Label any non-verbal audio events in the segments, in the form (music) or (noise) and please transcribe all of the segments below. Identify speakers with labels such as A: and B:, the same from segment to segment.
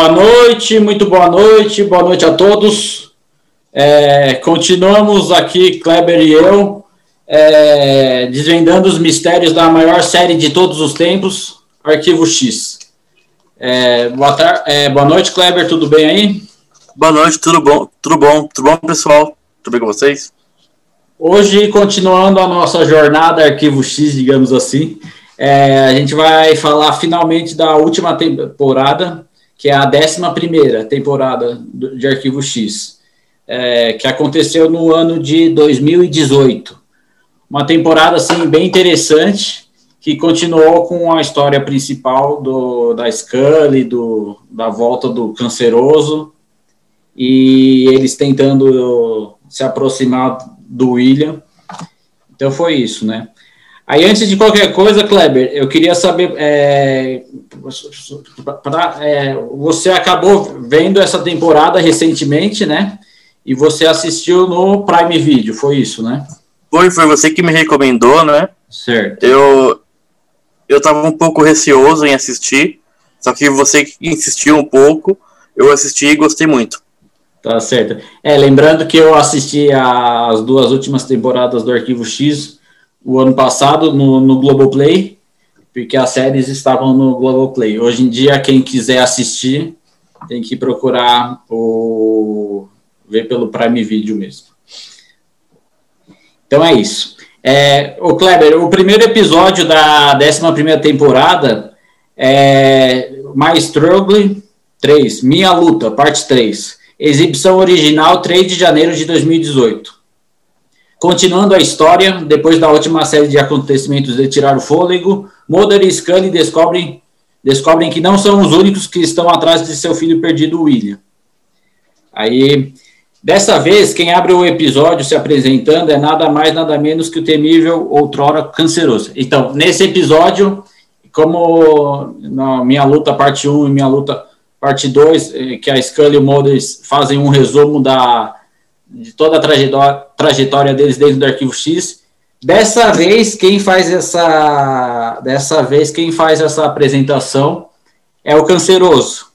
A: Boa noite, muito boa noite, boa noite a todos. É, continuamos aqui, Kleber e eu, é, desvendando os mistérios da maior série de todos os tempos, Arquivo X. É, boa, é, boa noite, Kleber, tudo bem aí?
B: Boa noite, tudo bom? Tudo bom? Tudo bom, pessoal? Tudo bem com vocês?
A: Hoje, continuando a nossa jornada Arquivo X, digamos assim, é, a gente vai falar finalmente da última temporada, que é a 11 temporada de Arquivo X, é, que aconteceu no ano de 2018. Uma temporada, assim, bem interessante, que continuou com a história principal do, da Scully, do, da volta do canceroso, e eles tentando se aproximar do William. Então foi isso, né? Aí, antes de qualquer coisa, Kleber, eu queria saber. É, pra, é, você acabou vendo essa temporada recentemente, né? E você assistiu no Prime Video, foi isso, né?
B: Foi, foi você que me recomendou, né?
A: Certo.
B: Eu, eu tava um pouco receoso em assistir, só que você insistiu um pouco, eu assisti e gostei muito.
A: Tá certo. É, lembrando que eu assisti as duas últimas temporadas do Arquivo X o ano passado no, no Globoplay, porque as séries estavam no Globoplay. Hoje em dia, quem quiser assistir, tem que procurar o ver pelo Prime Video mesmo. Então é isso. É, o Kleber, o primeiro episódio da 11 temporada é My Struggle 3, Minha Luta, parte 3. Exibição original, 3 de janeiro de 2018. Continuando a história, depois da última série de acontecimentos de tirar o fôlego, Mulder e Scully descobrem, descobrem que não são os únicos que estão atrás de seu filho perdido, William. Aí, dessa vez, quem abre o episódio se apresentando é nada mais, nada menos que o temível outrora canceroso. Então, nesse episódio, como na minha luta parte 1 e minha luta parte 2, eh, que a Scully e o Mulder fazem um resumo da, de toda a trajetória, trajetória deles dentro do Arquivo X. Dessa vez, quem faz essa, dessa vez, quem faz essa apresentação é o Canceroso.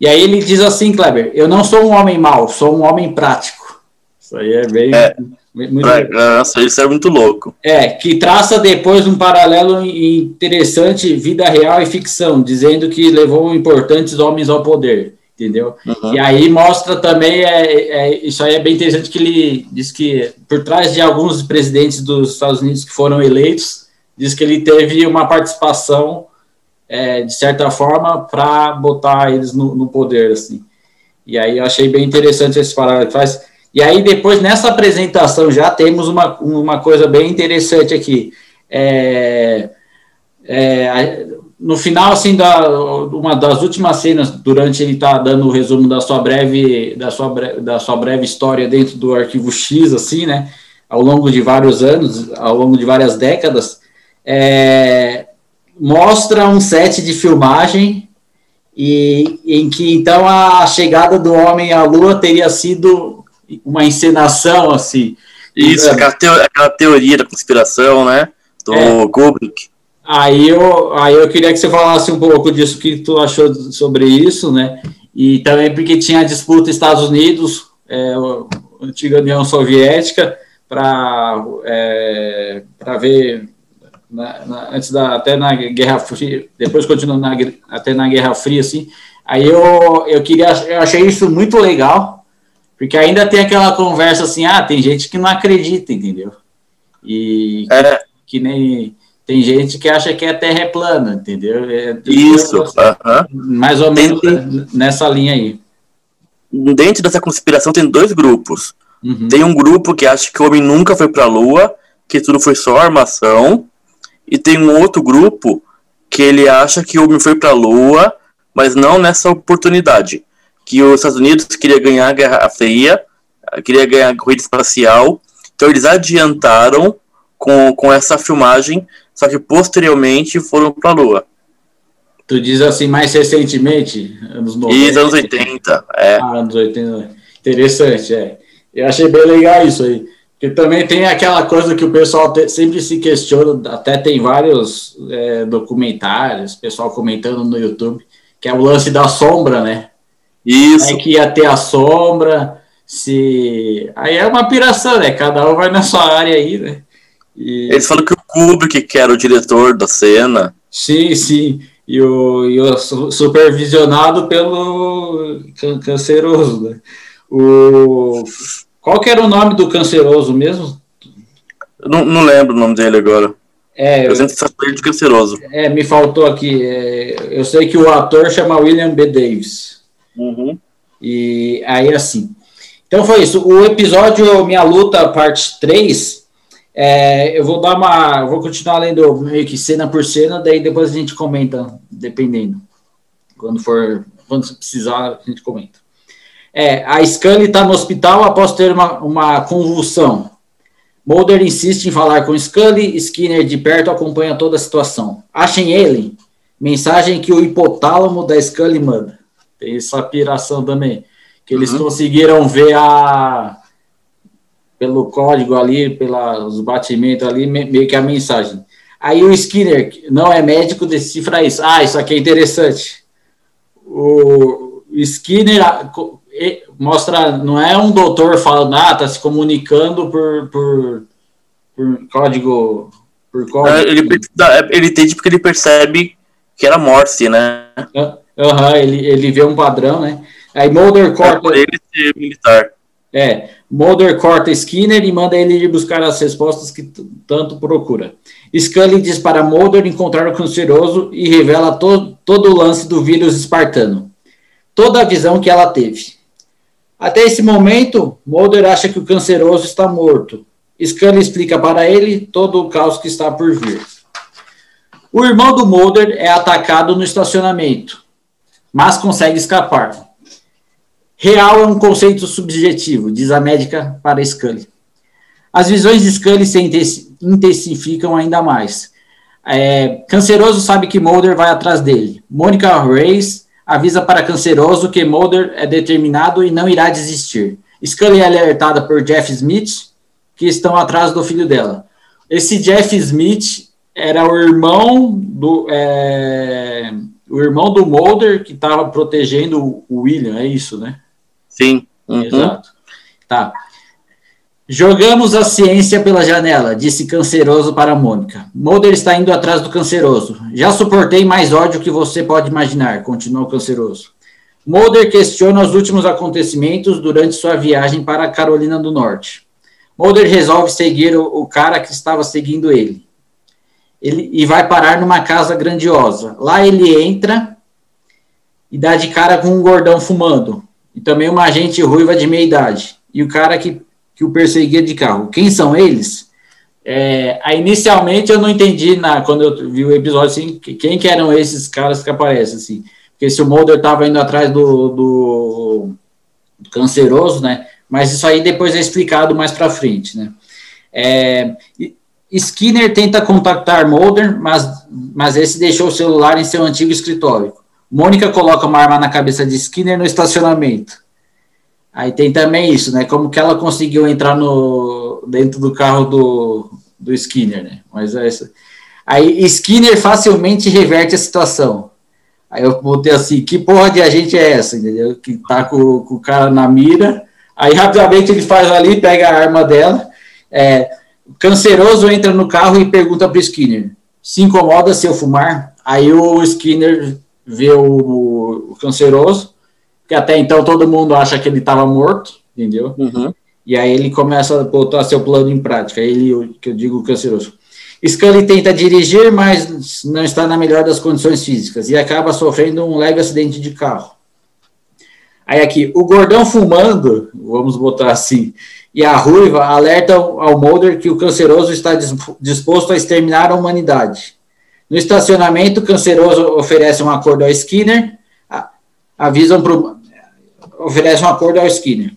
A: E aí ele diz assim, Kleber, eu não sou um homem mau, sou um homem prático.
B: Isso aí é bem... É. Muito Nossa, isso é muito louco.
A: É, que traça depois um paralelo interessante vida real e ficção, dizendo que levou importantes homens ao poder, entendeu? Uhum. E aí mostra também, é, é, isso aí é bem interessante, que ele diz que por trás de alguns presidentes dos Estados Unidos que foram eleitos, diz que ele teve uma participação, é, de certa forma, para botar eles no, no, poder, assim. E aí eu achei bem interessante esse faz e aí, depois, nessa apresentação, já temos uma, uma coisa bem interessante aqui. É, é, no final, assim, da, uma das últimas cenas, durante ele tá dando o resumo da sua breve, da sua, breve, da sua breve história dentro do arquivo X, assim, né, ao longo de vários anos, ao longo de várias décadas, é, mostra um set de filmagem e em que então a chegada do homem à Lua teria sido uma encenação, assim.
B: Isso, aquela, teoria, da conspiração, né? Do é. Kubrick.
A: Aí eu, aí eu queria que você falasse um pouco disso, que tu achou sobre isso, né? E também porque tinha a disputa Estados Unidos, é, antiga União Soviética, para é, ver na, na, antes da até na Guerra Fria, depois continuando na, até na Guerra Fria, assim. Aí eu, eu queria, eu achei isso muito legal, porque ainda tem aquela conversa assim, ah, tem gente que não acredita, entendeu? E que, é. que nem tem gente que acha que a Terra é plana, entendeu? É,
B: Isso, uh -huh.
A: mais ou menos tem, nessa linha aí.
B: Dentro dessa conspiração tem dois grupos. Uhum. Tem um grupo que acha que o homem nunca foi para a Lua, que tudo foi só armação, e tem um outro grupo que ele acha que o homem foi para a Lua, mas não nessa oportunidade que os Estados Unidos queria ganhar a Guerra Fria, queria ganhar a corrida espacial, então eles adiantaram com, com essa filmagem, só que posteriormente foram para a Lua.
A: Tu diz assim, mais recentemente,
B: anos 90? Isso, anos 80, é.
A: Ah, anos 80, interessante, é. Eu achei bem legal isso aí. Porque também tem aquela coisa que o pessoal te, sempre se questiona, até tem vários é, documentários, pessoal comentando no YouTube, que é o lance da sombra, né?
B: Isso.
A: É que ia ter a sombra, se. Aí é uma piração, né? Cada um vai na sua área aí, né?
B: E... Eles falam que o Kubrick, que era o diretor da cena.
A: Sim, sim. E o, e o supervisionado pelo can canceroso, né? O... Qual que era o nome do canceroso mesmo?
B: Não, não lembro o nome dele agora.
A: É, eu,
B: eu de canceroso.
A: É, me faltou aqui. É, eu sei que o ator chama William B. Davis.
B: Uhum.
A: E aí, assim. Então foi isso. O episódio Minha Luta, parte 3, é, eu vou dar uma. Vou continuar lendo meio que cena por cena, daí depois a gente comenta, dependendo. Quando for. Quando precisar, a gente comenta. É, a Scully está no hospital após ter uma, uma convulsão. Mulder insiste em falar com Scully, Skinner de perto acompanha toda a situação. Achem ele. Mensagem que o hipotálamo da Scully manda. Tem essa piração também. Que eles uhum. conseguiram ver a. Pelo código ali, pelos batimentos ali, meio que a mensagem. Aí o Skinner, não é médico, decifra isso. Ah, isso aqui é interessante. O Skinner mostra, não é um doutor falando, ah, tá se comunicando por, por, por código. Por código.
B: É, ele, ele entende porque ele percebe que era Morse, né?
A: Aham, uhum, ele, ele vê um padrão, né? Aí Mulder corta.
B: É ele ser militar.
A: É, Mulder corta Skinner e manda ele ir buscar as respostas que tanto procura. Scully diz para Mulder encontrar o canceroso e revela to todo o lance do vírus espartano. Toda a visão que ela teve. Até esse momento, Mulder acha que o canceroso está morto. Scully explica para ele todo o caos que está por vir. O irmão do Mulder é atacado no estacionamento, mas consegue escapar. Real é um conceito subjetivo, diz a médica para Scully. As visões de Scully se intensificam ainda mais. É, canceroso sabe que Mulder vai atrás dele. Mônica Reis avisa para Canceroso que Mulder é determinado e não irá desistir. Scully é alertada por Jeff Smith, que estão atrás do filho dela. Esse Jeff Smith era o irmão do é, o irmão do Mulder que estava protegendo o William, é isso, né?
B: Sim.
A: Uhum. Exato. Tá. Jogamos a ciência pela janela, disse Canceroso para Mônica. Mulder está indo atrás do Canceroso. Já suportei mais ódio que você pode imaginar, continuou Canceroso. Mulder questiona os últimos acontecimentos durante sua viagem para a Carolina do Norte. Mulder resolve seguir o, o cara que estava seguindo ele. ele. E vai parar numa casa grandiosa. Lá ele entra e dá de cara com um gordão fumando. E também uma agente ruiva de meia idade. E o cara que que o perseguia de carro. Quem são eles? É, inicialmente eu não entendi na, quando eu vi o episódio assim, quem que eram esses caras que aparecem assim. Porque se o Mulder estava indo atrás do, do, do, canceroso, né? Mas isso aí depois é explicado mais para frente, né? É, Skinner tenta contactar Mulder, mas, mas esse deixou o celular em seu antigo escritório. Mônica coloca uma arma na cabeça de Skinner no estacionamento. Aí tem também isso, né? Como que ela conseguiu entrar no, dentro do carro do, do Skinner, né? Mas é isso. Aí Skinner facilmente reverte a situação. Aí eu botei assim, que porra de agente é essa, entendeu? Que tá com, com o cara na mira. Aí rapidamente ele faz ali, pega a arma dela. É, canceroso entra no carro e pergunta para Skinner: se incomoda se eu fumar? Aí o Skinner vê o, o canceroso que até então todo mundo acha que ele estava morto, entendeu?
B: Uhum.
A: E aí ele começa a botar seu plano em prática, ele, que eu digo canceroso. Scully tenta dirigir, mas não está na melhor das condições físicas e acaba sofrendo um leve acidente de carro. Aí aqui, o gordão fumando, vamos botar assim, e a ruiva alertam ao Mulder que o canceroso está disposto a exterminar a humanidade. No estacionamento, o canceroso oferece um acordo ao Skinner, avisam para oferece um acordo ao Skinner.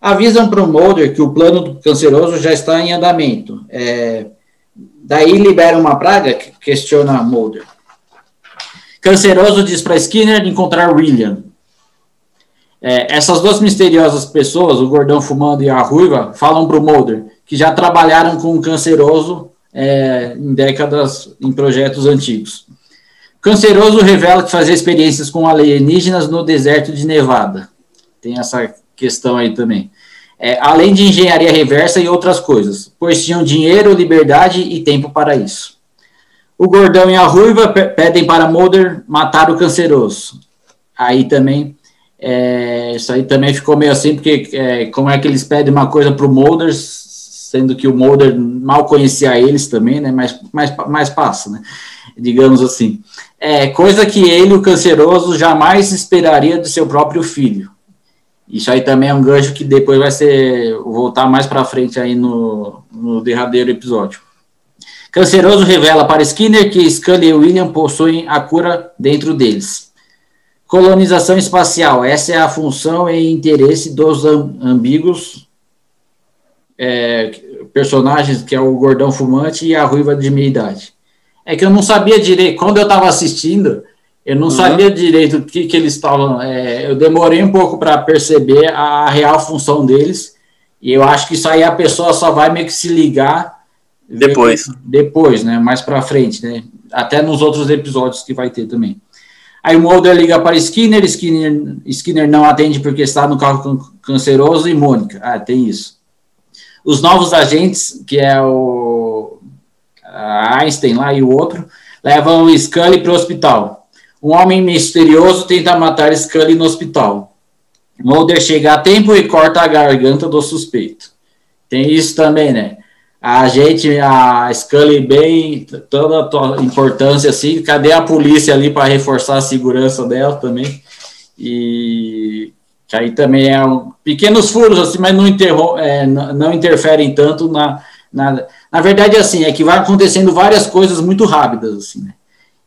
A: Avisam para o Mulder que o plano do canceroso já está em andamento. É, daí libera uma praga? Questiona Mulder. Canceroso diz para Skinner encontrar William. É, essas duas misteriosas pessoas, o gordão fumando e a ruiva, falam para o Mulder que já trabalharam com o canceroso é, em décadas, em projetos antigos. Canceroso revela que fazia experiências com alienígenas no deserto de Nevada. Tem essa questão aí também. É, além de engenharia reversa e outras coisas, pois tinham dinheiro, liberdade e tempo para isso. O gordão e a ruiva pedem para Mulder matar o canceroso. Aí também, é, isso aí também ficou meio assim, porque é, como é que eles pedem uma coisa para o Mulder, sendo que o Mulder mal conhecia eles também, né? Mas, mas, mas passa, né? Digamos assim. É, coisa que ele, o canceroso, jamais esperaria de seu próprio filho. Isso aí também é um gancho que depois vai ser voltar mais para frente aí no, no derradeiro episódio. Canceroso revela para Skinner que Scully e William possuem a cura dentro deles. Colonização espacial. Essa é a função e interesse dos ambíguos é, personagens, que é o gordão fumante e a ruiva de meia idade. É que eu não sabia direito, quando eu estava assistindo, eu não uhum. sabia direito o que, que eles estavam. É, eu demorei um pouco para perceber a real função deles, e eu acho que isso aí a pessoa só vai meio que se ligar
B: depois.
A: Depois, né? Mais para frente, né? Até nos outros episódios que vai ter também. Aí o Mulder liga para Skinner, Skinner, Skinner não atende porque está no carro canceroso e Mônica. Ah, tem isso. Os novos agentes, que é o Einstein lá e o outro, levam o Scully para o hospital. Um homem misterioso tenta matar Scully no hospital. Mulder chega a tempo e corta a garganta do suspeito. Tem isso também, né? A gente, a Scully, bem, toda a importância assim. Cadê a polícia ali para reforçar a segurança dela também? E que aí também é um, pequenos furos, assim, mas não, interrom é, não, não, interferem tanto na, na. Na verdade, assim, é que vai acontecendo várias coisas muito rápidas, assim, né?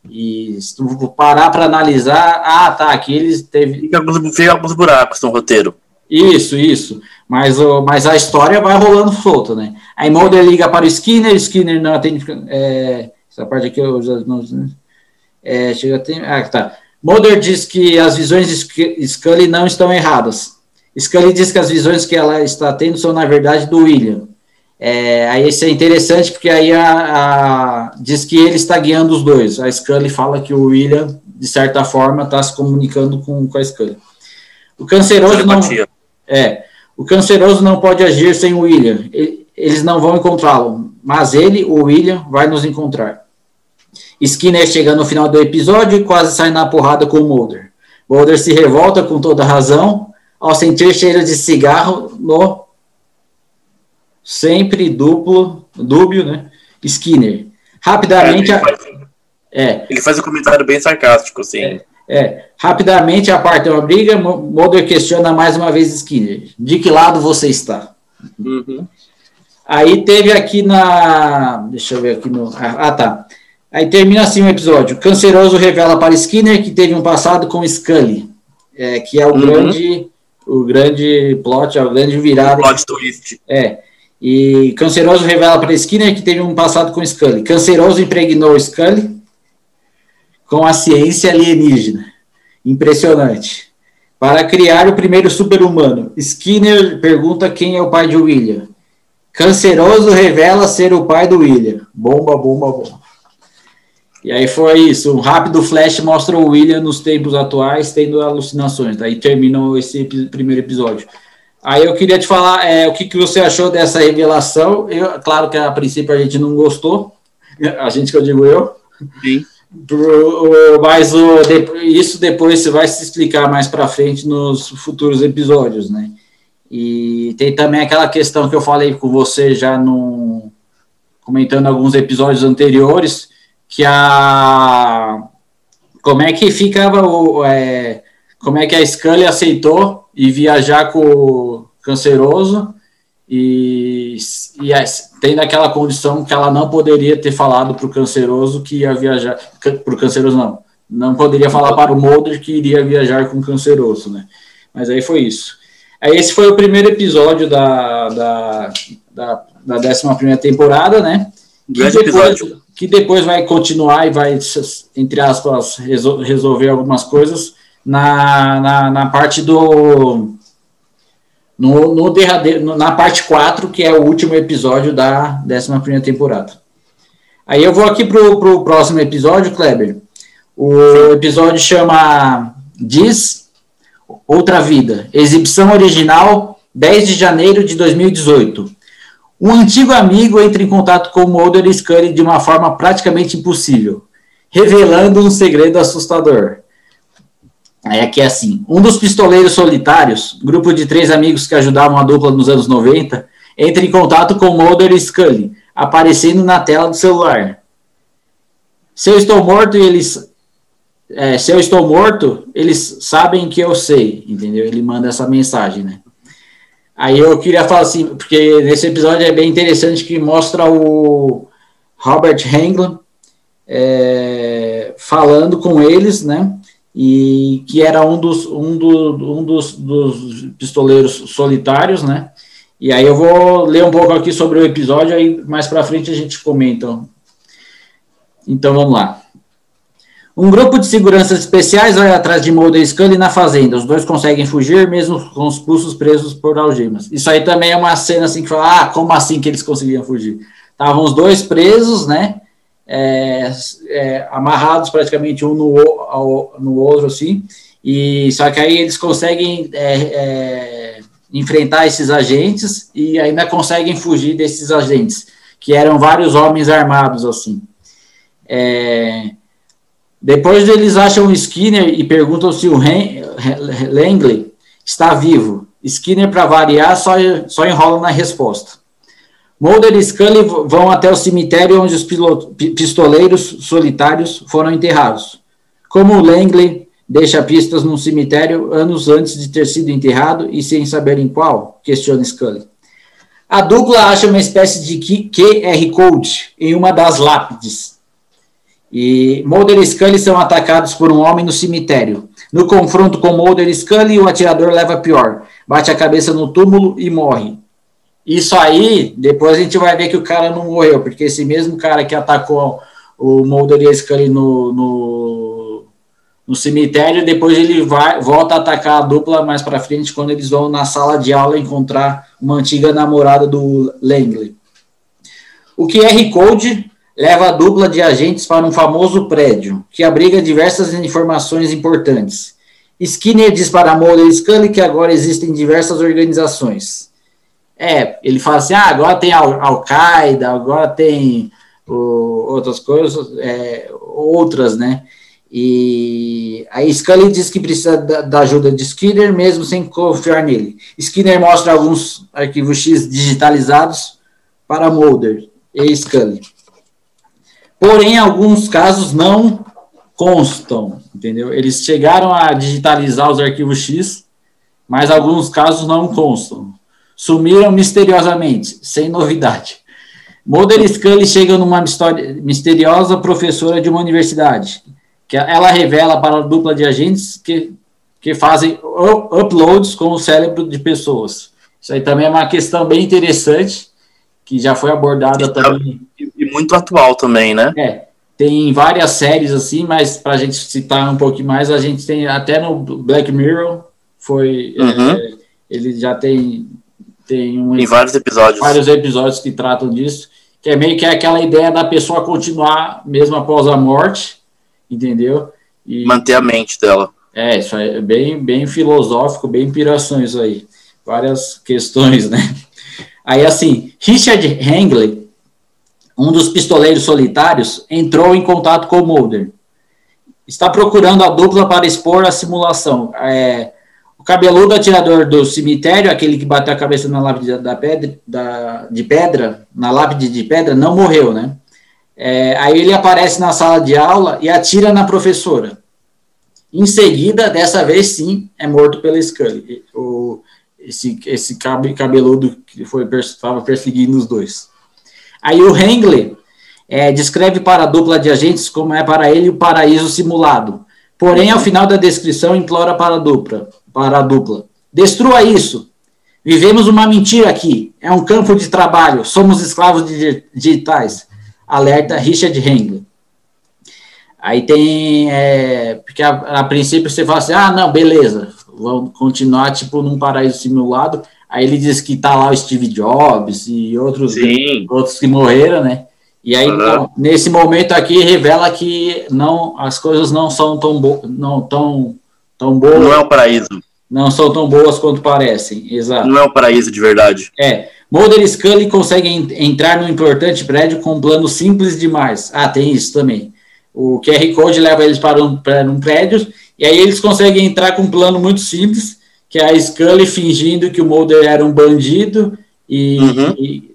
A: E se tu parar para analisar, ah, tá, aqui eles teve.
B: Fica alguns, fica alguns buracos no roteiro.
A: Isso, isso. Mas, o, mas a história vai rolando solta, né? Aí Mulder liga para o Skinner, Skinner não atende. É, essa parte aqui eu já não. É, chega a ter, ah, tá. Mulder diz que as visões de Scully não estão erradas. Scully diz que as visões que ela está tendo são, na verdade, do William. É, aí isso é interessante, porque aí a, a, diz que ele está guiando os dois. A Scully fala que o William, de certa forma, está se comunicando com, com a Scully. O canceroso não... É, o canceroso não pode agir sem o William. Eles não vão encontrá-lo, mas ele, o William, vai nos encontrar. Skinner chega no final do episódio e quase sai na porrada com o Mulder. Mulder se revolta com toda razão ao sentir cheiro de cigarro no sempre duplo, dúbio, né? Skinner. Rapidamente.
B: É, ele, faz, é, ele faz um comentário bem sarcástico, assim.
A: É, é, rapidamente parte uma briga. Mulder questiona mais uma vez Skinner: de que lado você está? Uhum. Aí teve aqui na. Deixa eu ver aqui no. Ah, tá. Aí termina assim o episódio. Canceroso revela para Skinner que teve um passado com Scully, é, que é o uhum. grande o grande plot, o grande virada. O
B: plot twist.
A: É. E Canceroso revela para Skinner que teve um passado com Scully. Canceroso impregnou Scully com a ciência alienígena. Impressionante. Para criar o primeiro super-humano, Skinner pergunta quem é o pai de William. Canceroso revela ser o pai do William. Bomba, bomba, bomba. E aí foi isso, um rápido flash mostra o William nos tempos atuais tendo alucinações. Daí terminou esse primeiro episódio. Aí eu queria te falar é, o que, que você achou dessa revelação. Eu, claro que a princípio a gente não gostou, (laughs) a gente que eu digo eu. Sim. Mas o, isso depois vai se explicar mais para frente nos futuros episódios, né? E tem também aquela questão que eu falei com você já no comentando alguns episódios anteriores, que a como é que ficava o é, como é que a Scully aceitou e viajar com o canceroso e, e é, tem daquela condição que ela não poderia ter falado para o canceroso que ia viajar para o canceroso não não poderia falar para o Mulder que iria viajar com o canceroso né? Mas aí foi isso. Aí esse foi o primeiro episódio da da, da, da 11 primeira temporada né?
B: Grande episódio
A: que depois vai continuar e vai, entre aspas, resolver algumas coisas na, na, na parte do. No, no derradeiro, na parte 4, que é o último episódio da 11 temporada. Aí eu vou aqui para o próximo episódio, Kleber. O episódio chama Diz Outra Vida. Exibição original, 10 de janeiro de 2018. Um antigo amigo entra em contato com Mulder e Scully de uma forma praticamente impossível, revelando um segredo assustador. É que é assim, um dos pistoleiros solitários, grupo de três amigos que ajudavam a dupla nos anos 90, entra em contato com Mulder e Scully, aparecendo na tela do celular. Se eu estou morto e eles é, se eu estou morto, eles sabem que eu sei, entendeu? Ele manda essa mensagem, né? Aí eu queria falar assim, porque nesse episódio é bem interessante que mostra o Robert Englund é, falando com eles, né? E que era um dos, um, do, um dos, dos pistoleiros solitários, né? E aí eu vou ler um pouco aqui sobre o episódio, aí mais para frente a gente comenta. Então vamos lá. Um grupo de seguranças especiais vai atrás de Mulder e Scully na fazenda. Os dois conseguem fugir, mesmo com os pulsos presos por algemas. Isso aí também é uma cena assim que fala, ah, como assim que eles conseguiam fugir? Estavam os dois presos, né? É, é, amarrados praticamente um no, ao, no outro, assim. E só que aí eles conseguem é, é, enfrentar esses agentes e ainda conseguem fugir desses agentes, que eram vários homens armados, assim. É, depois eles acham Skinner e perguntam se o Langley está vivo. Skinner, para variar, só, só enrola na resposta. Mulder e Scully vão até o cemitério onde os pistoleiros solitários foram enterrados. Como o Langley deixa pistas num cemitério anos antes de ter sido enterrado e sem saber em qual? Questiona Scully. A dupla acha uma espécie de QR Code em uma das lápides e Mulder e Scully são atacados por um homem no cemitério. No confronto com Mulder e Scully, o atirador leva pior. Bate a cabeça no túmulo e morre. Isso aí, depois a gente vai ver que o cara não morreu, porque esse mesmo cara que atacou o Mulder e Scully no, no, no cemitério, depois ele vai, volta a atacar a dupla mais para frente, quando eles vão na sala de aula encontrar uma antiga namorada do Langley. O QR Code leva a dupla de agentes para um famoso prédio, que abriga diversas informações importantes. Skinner diz para Mulder e Scully que agora existem diversas organizações. É, ele fala assim, ah, agora tem Al-Qaeda, agora tem o, outras coisas, é, outras, né? E aí Scully diz que precisa da, da, ajuda de Skinner, mesmo sem confiar nele. Skinner mostra alguns arquivos X digitalizados para Mulder e Scully porém, alguns casos não constam, entendeu? Eles chegaram a digitalizar os arquivos X, mas alguns casos não constam. Sumiram misteriosamente, sem novidade. Mulder Scully chegam numa misteriosa professora de uma universidade, que ela revela para a dupla de agentes que, que fazem uploads com o cérebro de pessoas. Isso aí também é uma questão bem interessante, que já foi abordada também
B: muito atual também, né?
A: É. Tem várias séries assim, mas para a gente citar um pouquinho mais, a gente tem até no Black Mirror, foi. Uhum. É, ele já tem. Tem, um,
B: tem vários episódios.
A: Vários episódios que tratam disso. Que é meio que aquela ideia da pessoa continuar mesmo após a morte, entendeu?
B: E, Manter a mente dela.
A: É, isso é bem, bem filosófico, bem piração isso aí. Várias questões, né? Aí, assim, Richard Hangley, um dos pistoleiros solitários, entrou em contato com o Mulder. Está procurando a dupla para expor a simulação. É, o cabeludo atirador do cemitério, aquele que bateu a cabeça na lápide da pedra, da, de pedra, na lápide de pedra, não morreu, né? É, aí ele aparece na sala de aula e atira na professora. Em seguida, dessa vez sim, é morto pela Scully. O, esse, esse cabeludo que foi estava perseguindo os dois. Aí o Hengler é, descreve para a dupla de agentes como é para ele o paraíso simulado. Porém, ao final da descrição, implora para a dupla, para a dupla. Destrua isso. Vivemos uma mentira aqui. É um campo de trabalho. Somos escravos digitais. Alerta Richard Hengler. Aí tem. É, porque a, a, princípio você fala assim: ah, não, beleza, vamos continuar tipo num paraíso simulado. Aí ele diz que tá lá o Steve Jobs e outros, outros que morreram, né? E aí, uhum. então, nesse momento aqui, revela que não, as coisas não são tão, bo não tão, tão boas.
B: Não é o paraíso.
A: Não são tão boas quanto parecem, exato.
B: Não é o paraíso de verdade.
A: É. Mulder e Scully conseguem entrar num importante prédio com um plano simples demais. Ah, tem isso também. O QR Code leva eles para um, para um prédio, e aí eles conseguem entrar com um plano muito simples, que é a Scully fingindo que o Mulder era um bandido e,
B: uhum.
A: e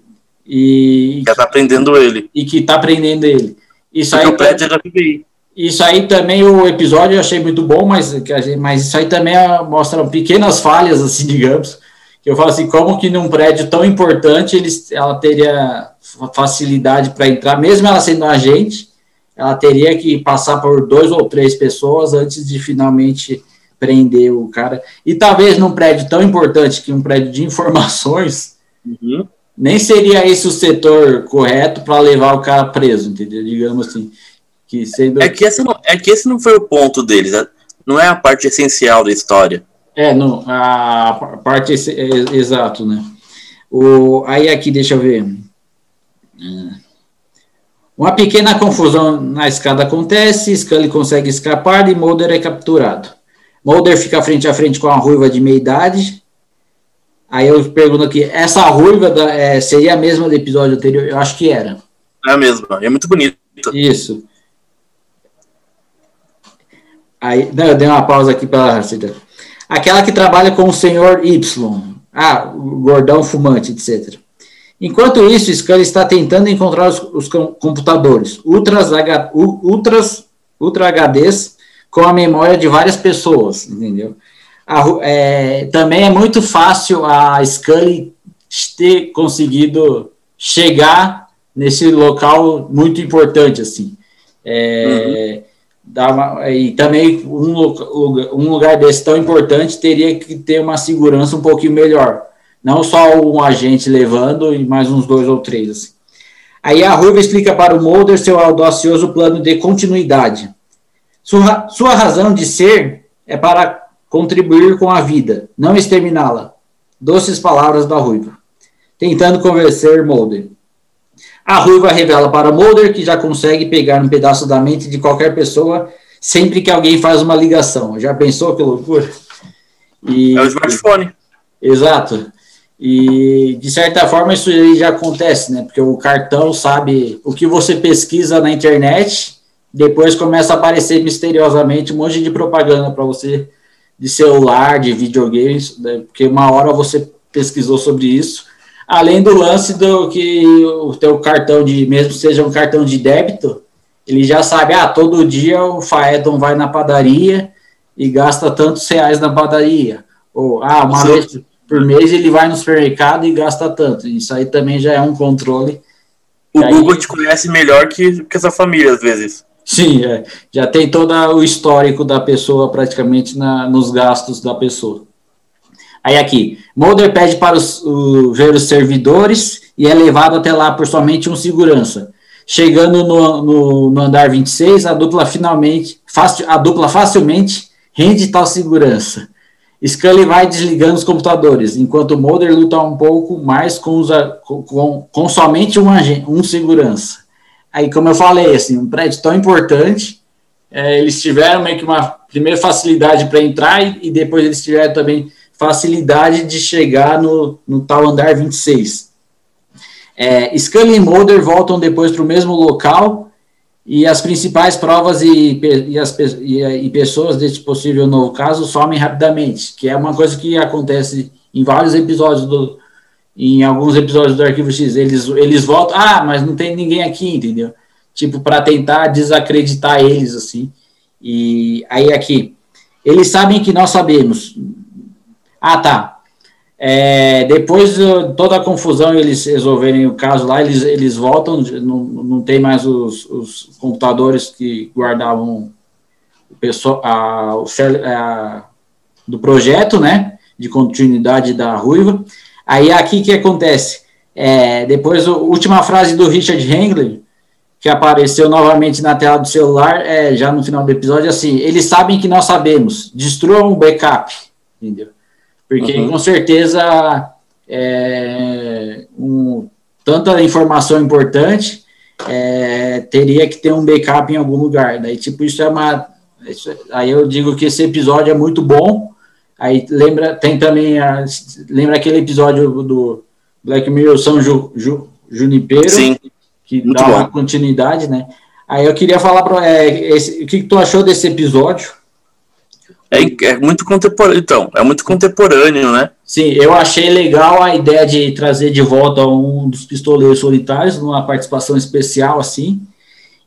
A: e
B: que tá prendendo ele.
A: E que tá prendendo ele. Isso
B: Porque
A: aí,
B: o prédio da FBI.
A: Isso aí também, o episódio eu achei muito bom, mas, mas isso aí também é, mostra pequenas falhas, assim, (laughs) digamos. Que eu falo assim, como que num prédio tão importante eles, ela teria facilidade para entrar, mesmo ela sendo um agente, ela teria que passar por dois ou três pessoas antes de finalmente prender o cara. E talvez num prédio tão importante que um prédio de informações,
B: uhum
A: nem seria esse o setor correto para levar o cara preso, entendeu? Digamos assim. Que sendo...
B: é, que esse não, é que esse não foi o ponto deles, né? não é a parte essencial da história.
A: É, não, a parte é, exato, né? O, aí aqui, deixa eu ver. Uma pequena confusão na escada acontece, Scully consegue escapar e Mulder é capturado. Mulder fica frente a frente com a ruiva de meia idade, Aí eu pergunto aqui, essa ruiva da, é, seria a mesma do episódio anterior? Eu acho que era.
B: É a mesma, é muito bonita.
A: Isso. Aí, não, eu dei uma pausa aqui para Aquela que trabalha com o senhor Y. Ah, gordão fumante, etc. Enquanto isso, Scully está tentando encontrar os, os computadores ultras, ultras, ultra HDs com a memória de várias pessoas, entendeu? a, é, também é muito fácil a Scully ter conseguido chegar nesse local muito importante, assim. É, uhum. uma, e também um, um lugar desse tão importante teria que ter uma segurança um pouquinho melhor. Não só um agente levando e mais uns dois ou três. Assim. Aí a Ruiva explica para o Mulder seu audacioso plano de continuidade. Sua, sua razão de ser é para contribuir com a vida, não exterminá-la. Doces palavras da Ruiva. Tentando convencer Mulder. A Ruiva revela para Mulder que já consegue pegar um pedaço da mente de qualquer pessoa sempre que alguém faz uma ligação. Já pensou que loucura?
B: E, é o smartphone.
A: Exato. E, de certa forma, isso já acontece, né? Porque o cartão sabe o que você pesquisa na internet, depois começa a aparecer misteriosamente um monte de propaganda para você de celular, de videogames, né, porque uma hora você pesquisou sobre isso, além do lance do que o teu cartão de, mesmo seja um cartão de débito, ele já sabe, ah, todo dia o Faeton vai na padaria e gasta tantos reais na padaria, ou, ah, uma Sim. vez por mês ele vai no supermercado e gasta tanto, isso aí também já é um controle.
B: O Google aí... te conhece melhor que, que essa família, às vezes.
A: Sim, é. já tem todo o histórico da pessoa praticamente na, nos gastos da pessoa. Aí aqui, Mulder pede para os, o, ver os servidores e é levado até lá por somente um segurança. Chegando no, no, no andar 26, a dupla finalmente, a dupla facilmente rende tal segurança. Scully vai desligando os computadores, enquanto Mulder luta um pouco mais com, os, com, com somente um, um segurança. Aí, como eu falei, assim, um prédio tão importante, é, eles tiveram meio que uma primeira facilidade para entrar e, e, depois eles tiveram também facilidade de chegar no, no tal andar 26. É, Scully e Mulder voltam depois para o mesmo local e as principais provas e, e, as, e, e pessoas desse possível novo caso somem rapidamente, que é uma coisa que acontece em vários episódios do, em alguns episódios do Arquivo X, eles, eles voltam, ah, mas não tem ninguém aqui, entendeu? Tipo, para tentar desacreditar eles, assim. E aí aqui, eles sabem que nós sabemos. Ah, tá. É, depois de toda a confusão, eles resolverem o caso lá, eles, eles voltam, não, não tem mais os, os computadores que guardavam o pessoal, do projeto, né, de continuidade da Ruiva, Aí aqui que acontece? É, depois, a última frase do Richard Hengler, que apareceu novamente na tela do celular, é, já no final do episódio, assim, eles sabem que nós sabemos, destruam o backup, entendeu? Porque uhum. com certeza é, um, tanta informação importante, é, teria que ter um backup em algum lugar. Daí, tipo, isso é uma. Isso, aí eu digo que esse episódio é muito bom. Aí lembra, tem também. A, lembra aquele episódio do Black Mirror São Ju, Ju, Junipero?
B: Sim.
A: Que dá bom. uma continuidade, né? Aí eu queria falar para é, o que, que tu achou desse episódio?
B: É, é, muito contemporâneo, então, é muito contemporâneo, né?
A: Sim, eu achei legal a ideia de trazer de volta um dos pistoleiros solitários numa participação especial, assim.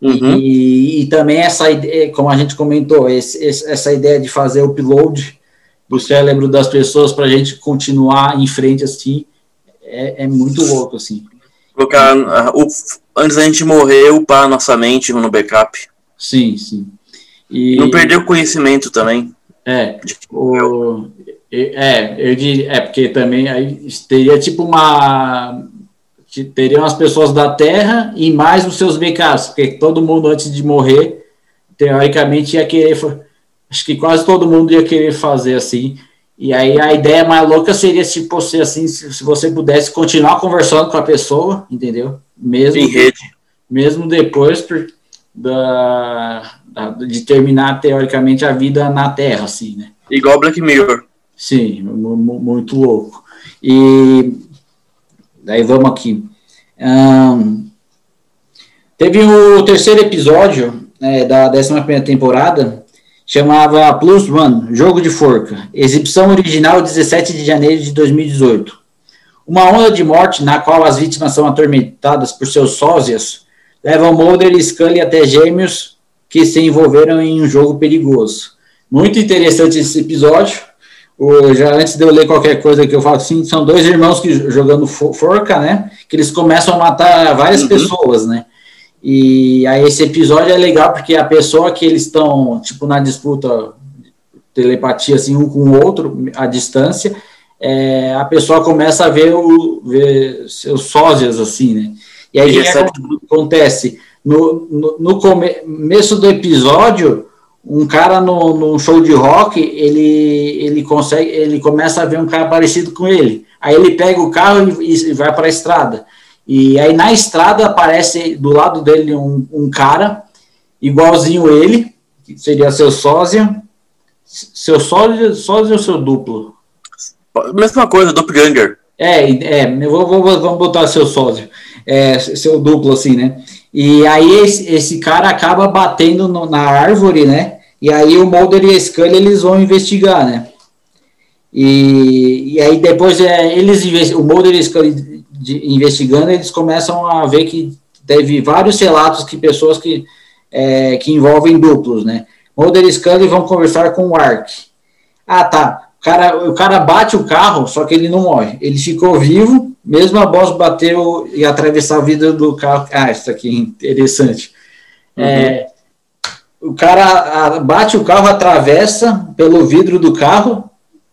A: Uhum. E, e, também essa ideia, como a gente comentou, esse, essa ideia de fazer upload do cérebro das pessoas para a gente continuar em frente, assim, é, é muito louco, assim.
B: Colocar, uh, antes da gente morrer, upar a nossa mente no backup.
A: Sim, sim.
B: E... Não perder o conhecimento também.
A: É, o, é, eu diria, é porque também aí teria tipo uma teriam as pessoas da Terra e mais os seus backups, porque todo mundo antes de morrer, teoricamente ia querer, acho que quase todo mundo ia querer fazer assim. E aí a ideia mais louca seria tipo assim, se, se você pudesse continuar conversando com a pessoa, entendeu? Mesmo
B: em rede,
A: mesmo depois da de terminar teoricamente a vida na Terra, assim, né?
B: Igual Black Mirror.
A: Sim, muito louco. E daí vamos aqui. Um, teve o terceiro episódio é, da 11 temporada, chamava Plus One, Jogo de Forca, exibição original 17 de janeiro de 2018. Uma onda de morte na qual as vítimas são atormentadas por seus sósias levam Mulder e Scully até gêmeos que se envolveram em um jogo perigoso. Muito interessante esse episódio. O, já antes de eu ler qualquer coisa que eu falo assim, são dois irmãos que jogando forca, né? Que eles começam a matar várias uhum. pessoas, né? E aí esse episódio é legal porque a pessoa que eles estão, tipo, na disputa telepatia, assim, um com o outro, à distância, é, a pessoa começa a ver, o, ver seus sósias, assim, né? E aí o que acontece? no, no, no começo do episódio, um cara no, no, show de rock, ele, ele consegue, ele começa a ver um cara parecido com ele. Aí ele pega o carro e, e vai para a estrada. E aí na estrada aparece do lado dele um, um cara igualzinho ele, que seria seu sósia. Seu sósia, sósia ou seu duplo?
B: Mesma coisa, doppelganger.
A: É, é, vou, vou, vamos botar seu sósia, é, seu duplo assim, né? E aí esse, esse cara acaba batendo no, na árvore, né? E aí o Mulder e a Scully eles vão investigar, né? E, e aí depois é, eles o Mulder e a Scully de, investigando, eles começam a ver que teve vários relatos que pessoas que, é, que envolvem duplos, né? Mulder e Scully vão conversar com o Ark. Ah, tá. O cara, o cara bate o carro, só que ele não morre. Ele ficou vivo mesmo a boss bateu e atravessar o vidro do carro. Ah, isso aqui é interessante. Uhum. É, o cara bate o carro, atravessa pelo vidro do carro.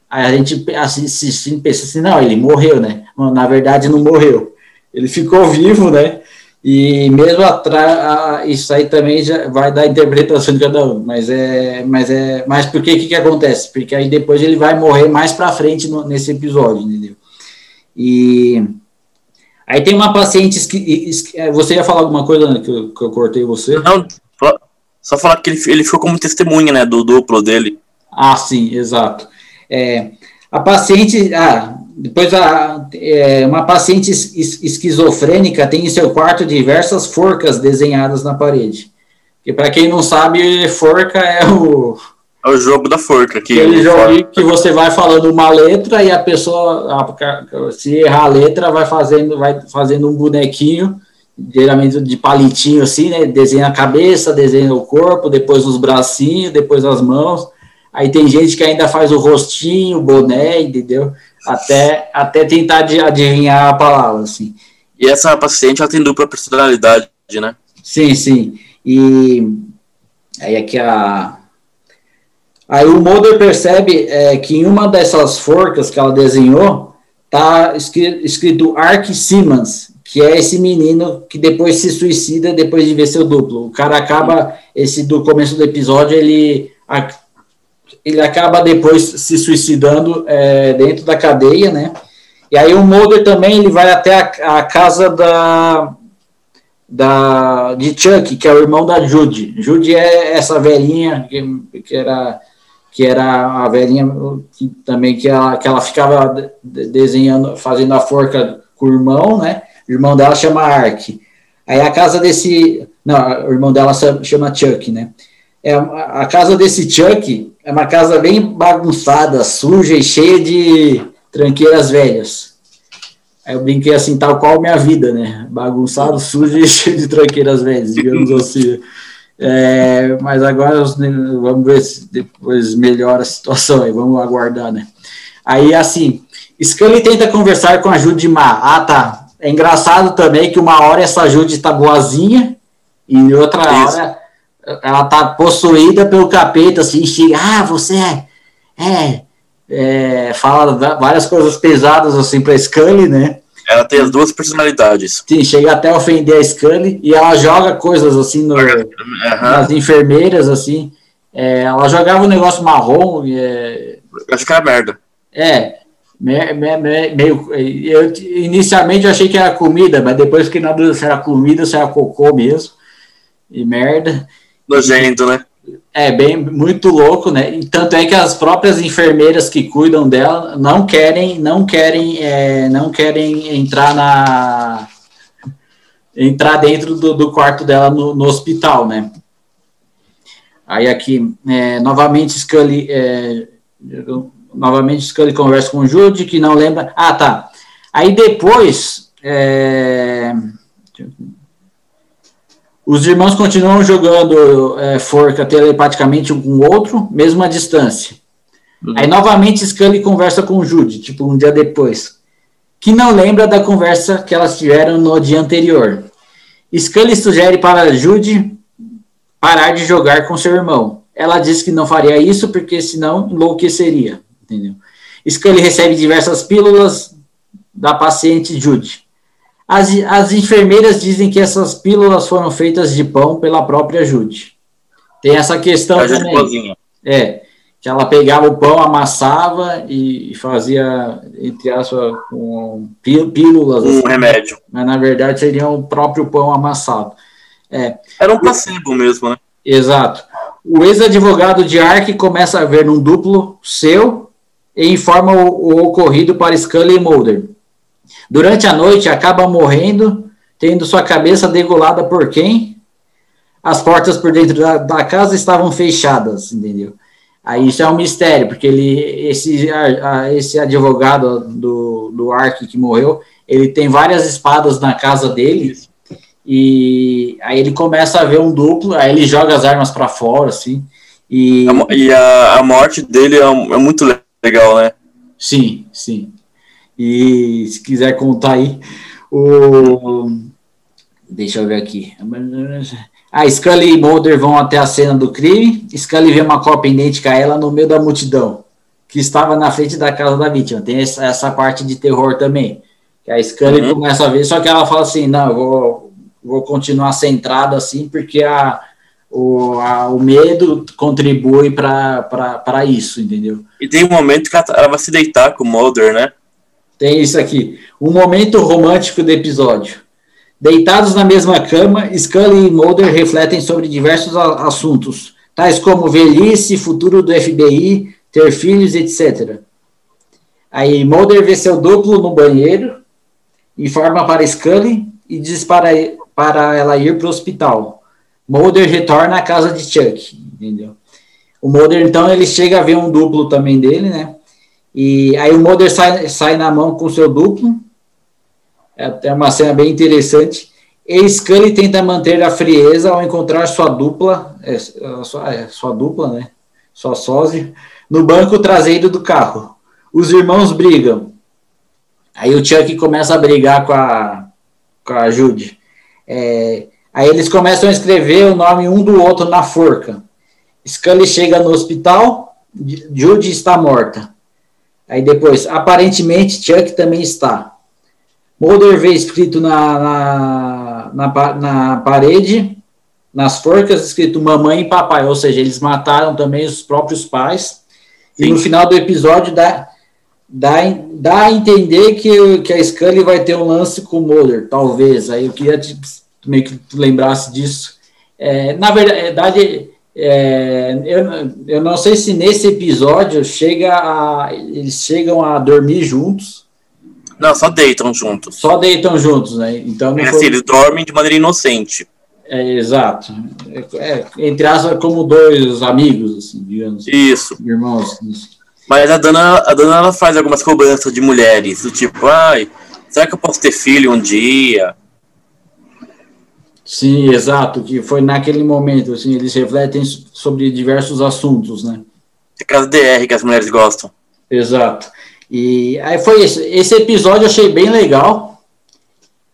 A: Aí a gente assim, pensa assim: não, ele morreu, né? Na verdade, não morreu. Ele ficou vivo, né? E mesmo atrás, isso aí também já vai dar interpretação de cada um. Mas é, mas é, mas por que que, que acontece? Porque aí depois ele vai morrer mais para frente no, nesse episódio, entendeu? E aí tem uma paciente. É, você ia falar alguma coisa né, que, eu, que eu cortei você?
B: Não, só falar que ele, ele ficou como testemunha, né, do duplo dele.
A: Ah, sim, exato. É, a paciente, ah, depois a, é, uma paciente esquizofrênica tem em seu quarto diversas forcas desenhadas na parede. Que para quem não sabe, forca é o
B: é o jogo da forca.
A: Que Aquele jogo que você vai falando uma letra e a pessoa, se errar a letra, vai fazendo, vai fazendo um bonequinho, geralmente de palitinho assim, né? Desenha a cabeça, desenha o corpo, depois os bracinhos, depois as mãos. Aí tem gente que ainda faz o rostinho, o boné, entendeu? Até, até tentar adivinhar a palavra, assim.
B: E essa paciente, ela tem dupla personalidade, né?
A: Sim, sim. E aí aqui a Aí o Mulder percebe é, que em uma dessas forcas que ela desenhou tá escrito, escrito Ark Simmons, que é esse menino que depois se suicida depois de ver seu duplo. O cara acaba, esse do começo do episódio, ele, ele acaba depois se suicidando é, dentro da cadeia, né? E aí o Mulder também ele vai até a, a casa da da, de Chuck, que é o irmão da Judy. Judy é essa velhinha que, que era que era a velhinha que, também que ela, que ela ficava desenhando, fazendo a forca com o irmão, né? O irmão dela chama Ark. Aí a casa desse. Não, o irmão dela chama Chuck, né? É, a casa desse Chuck é uma casa bem bagunçada, suja e cheia de tranqueiras velhas. Aí eu brinquei assim, tal qual minha vida, né? Bagunçado, sujo e (laughs) cheio de tranqueiras velhas, digamos assim. É, mas agora vamos ver se depois melhora a situação aí, vamos aguardar, né? Aí assim, Scully tenta conversar com a Judy Má. Ah, tá. É engraçado também que uma hora essa Judy tá boazinha e outra Isso. hora ela tá possuída pelo capeta, assim, chega, ah, você é, é, é fala várias coisas pesadas assim para Scully, né?
B: Ela tem as duas personalidades.
A: Sim, chega até a ofender a Scully e ela joga coisas assim no, uhum. nas enfermeiras, assim. É, ela jogava um negócio marrom. É,
B: Acho que era merda.
A: É, me, me, me, meio. Eu, inicialmente eu achei que era comida, mas depois fiquei na dúvida se era comida, se era cocô mesmo. E merda.
B: Nojento, né?
A: É, bem, muito louco, né? E tanto é que as próprias enfermeiras que cuidam dela não querem, não querem, é, não querem entrar na entrar dentro do, do quarto dela no, no, hospital, né? Aí aqui, é, novamente Scully, é, novamente Scully conversa com o Jude, que não lembra. Ah, tá. Aí depois, é, os irmãos continuam jogando é, forca telepaticamente um com o outro, mesmo à distância. Uhum. Aí novamente Scully conversa com o Jude, tipo um dia depois, que não lembra da conversa que elas tiveram no dia anterior. Scully sugere para Jude parar de jogar com seu irmão. Ela diz que não faria isso porque senão enlouqueceria, entendeu? Scully recebe diversas pílulas da paciente Jude. As, as enfermeiras dizem que essas pílulas foram feitas de pão pela própria Jude. Tem essa questão a também. É, que ela pegava o pão, amassava e fazia, entre aspas, com pílulas.
B: Um assim, remédio.
A: Mas na verdade seria o próprio pão amassado. É.
B: Era um placebo mesmo, né?
A: Exato. O ex-advogado de Ark começa a ver um duplo seu e informa o, o ocorrido para Scully e Mulder. Durante a noite, acaba morrendo, tendo sua cabeça degolada por quem? As portas por dentro da, da casa estavam fechadas, entendeu? Aí isso é um mistério, porque ele, esse, a, esse advogado do, do Ark que morreu, ele tem várias espadas na casa dele, e aí ele começa a ver um duplo, aí ele joga as armas para fora, assim, e...
B: E a, a morte dele é, é muito legal, né?
A: Sim, sim. E se quiser contar aí, o. Deixa eu ver aqui. A Scully e Mulder vão até a cena do crime. Scully vê uma cópia idêntica a ela no meio da multidão, que estava na frente da casa da vítima. Tem essa, essa parte de terror também. Que a Scully uhum. começa a ver, só que ela fala assim: não, eu vou, vou continuar centrada assim, porque a, o, a, o medo contribui para isso, entendeu?
B: E tem um momento que ela, ela vai se deitar com o Mulder, né?
A: Tem isso aqui. Um momento romântico do episódio. Deitados na mesma cama, Scully e Mulder refletem sobre diversos assuntos, tais como velhice, futuro do FBI, ter filhos, etc. Aí Mulder vê seu duplo no banheiro, informa para Scully e diz para, para ela ir para o hospital. Mulder retorna à casa de Chuck, entendeu? O Mulder, então, ele chega a ver um duplo também dele, né? E aí o Mulder sai, sai na mão com seu duplo. É, uma cena bem interessante. E Scully tenta manter a frieza ao encontrar sua dupla, é, sua, é, sua dupla, né? Sua sósia, no banco traseiro do carro. Os irmãos brigam. Aí o Chuck começa a brigar com a, com a Judy. É, aí eles começam a escrever o nome um do outro na forca. Scully chega no hospital, Judy está morta. Aí depois, aparentemente, Chuck também está. Mulder vê escrito na, na, na, na, parede, nas forcas, escrito mamãe e papai, ou seja, eles mataram também os próprios pais. Sim. E no final do episódio dá, dá, dá a entender que, que a Scully vai ter um lance com o Mulder, talvez. Aí eu queria te, meio que tu lembrasse disso. É, na verdade, é, eu, eu não sei se nesse episódio chega a, eles chegam a dormir juntos.
B: Não, só deitam juntos.
A: Só deitam juntos, né? Então
B: é foi... assim, eles dormem de maneira inocente.
A: É, exato. É, entre aspas, como dois amigos, assim, digamos.
B: Isso.
A: Irmãos.
B: Mas a Dana, a Dana ela faz algumas cobranças de mulheres, do tipo, ai, será que eu posso ter filho um dia?
A: Sim, exato, que foi naquele momento, assim, eles refletem sobre diversos assuntos, né?
B: É caso DR que as mulheres gostam.
A: Exato. E aí foi esse, esse episódio eu achei bem legal,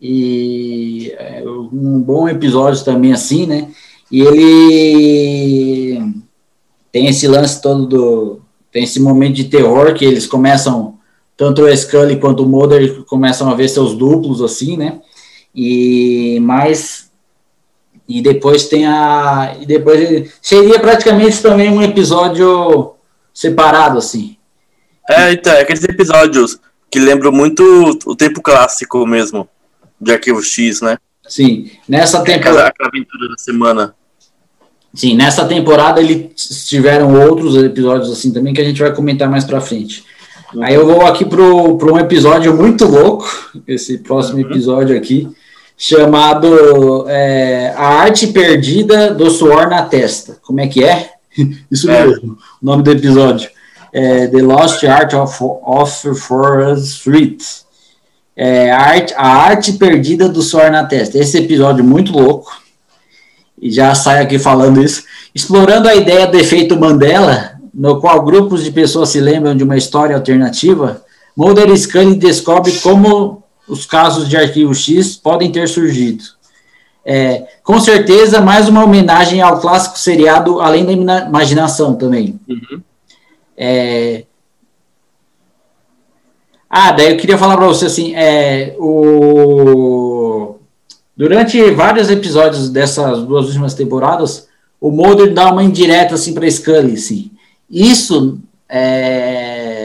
A: e é, um bom episódio também assim, né? E ele tem esse lance todo do, tem esse momento de terror que eles começam, tanto o Scully quanto o Mulder começam a ver seus duplos, assim, né? E mais e depois tem a. E depois seria praticamente também um episódio separado, assim.
B: É, então, é aqueles episódios que lembram muito o tempo clássico mesmo, de Arquivo X, né?
A: Sim, nessa temporada.
B: Aquela aventura da semana.
A: Sim, nessa temporada eles tiveram outros episódios assim também que a gente vai comentar mais pra frente. Uhum. Aí eu vou aqui pro, pro um episódio muito louco, esse próximo uhum. episódio aqui, chamado é, A Arte Perdida do Suor na Testa. Como é que é? (laughs) Isso é. mesmo, o nome do episódio. É, The Lost Art of, of Forest Street. É, a, arte, a Arte Perdida do Suor na Testa. Esse episódio é muito louco. E já sai aqui falando isso. Explorando a ideia do efeito Mandela, no qual grupos de pessoas se lembram de uma história alternativa, Mulder Scully descobre como os casos de arquivo X podem ter surgido. É, com certeza, mais uma homenagem ao clássico seriado Além da Imaginação também. Uhum. É... Ah, daí eu queria falar para você assim, é, o... durante vários episódios dessas duas últimas temporadas, o Mulder dá uma indireta assim para Scully, assim. Isso é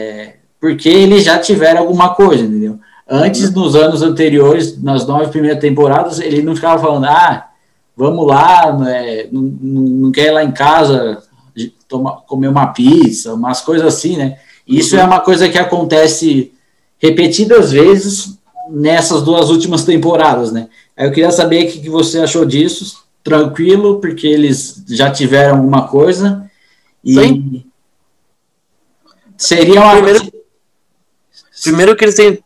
A: porque eles já tiveram alguma coisa, entendeu? Antes, nos anos anteriores, nas nove primeiras temporadas, ele não ficava falando, ah, vamos lá, né, não, não, quer ir lá em casa tomar, comer uma pizza, umas coisas assim, né? Isso uhum. é uma coisa que acontece repetidas vezes nessas duas últimas temporadas, né? Eu queria saber o que, que você achou disso, tranquilo, porque eles já tiveram alguma coisa, e Sim. seria uma...
B: Primeiro, primeiro que eles têm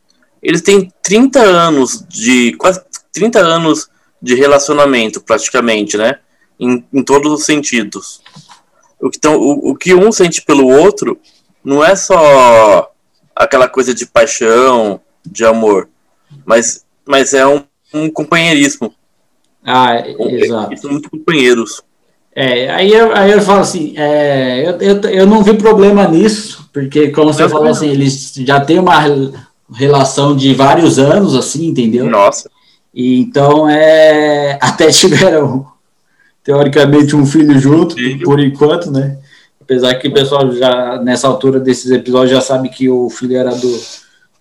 B: eles têm 30 anos de. quase 30 anos de relacionamento, praticamente, né? Em, em todos os sentidos. O que, tão, o, o que um sente pelo outro não é só aquela coisa de paixão, de amor, mas, mas é um, um companheirismo.
A: Ah, exato.
B: São muito companheiros.
A: É, aí eu, aí eu falo assim, é, eu, eu, eu não vi problema nisso, porque como você falou assim, eles já têm uma relação de vários anos, assim, entendeu?
B: Nossa.
A: E, então, é, (laughs) até tiveram, teoricamente, um filho junto, filho. por enquanto, né? Apesar que o pessoal já, nessa altura desses episódios, já sabe que o filho era do,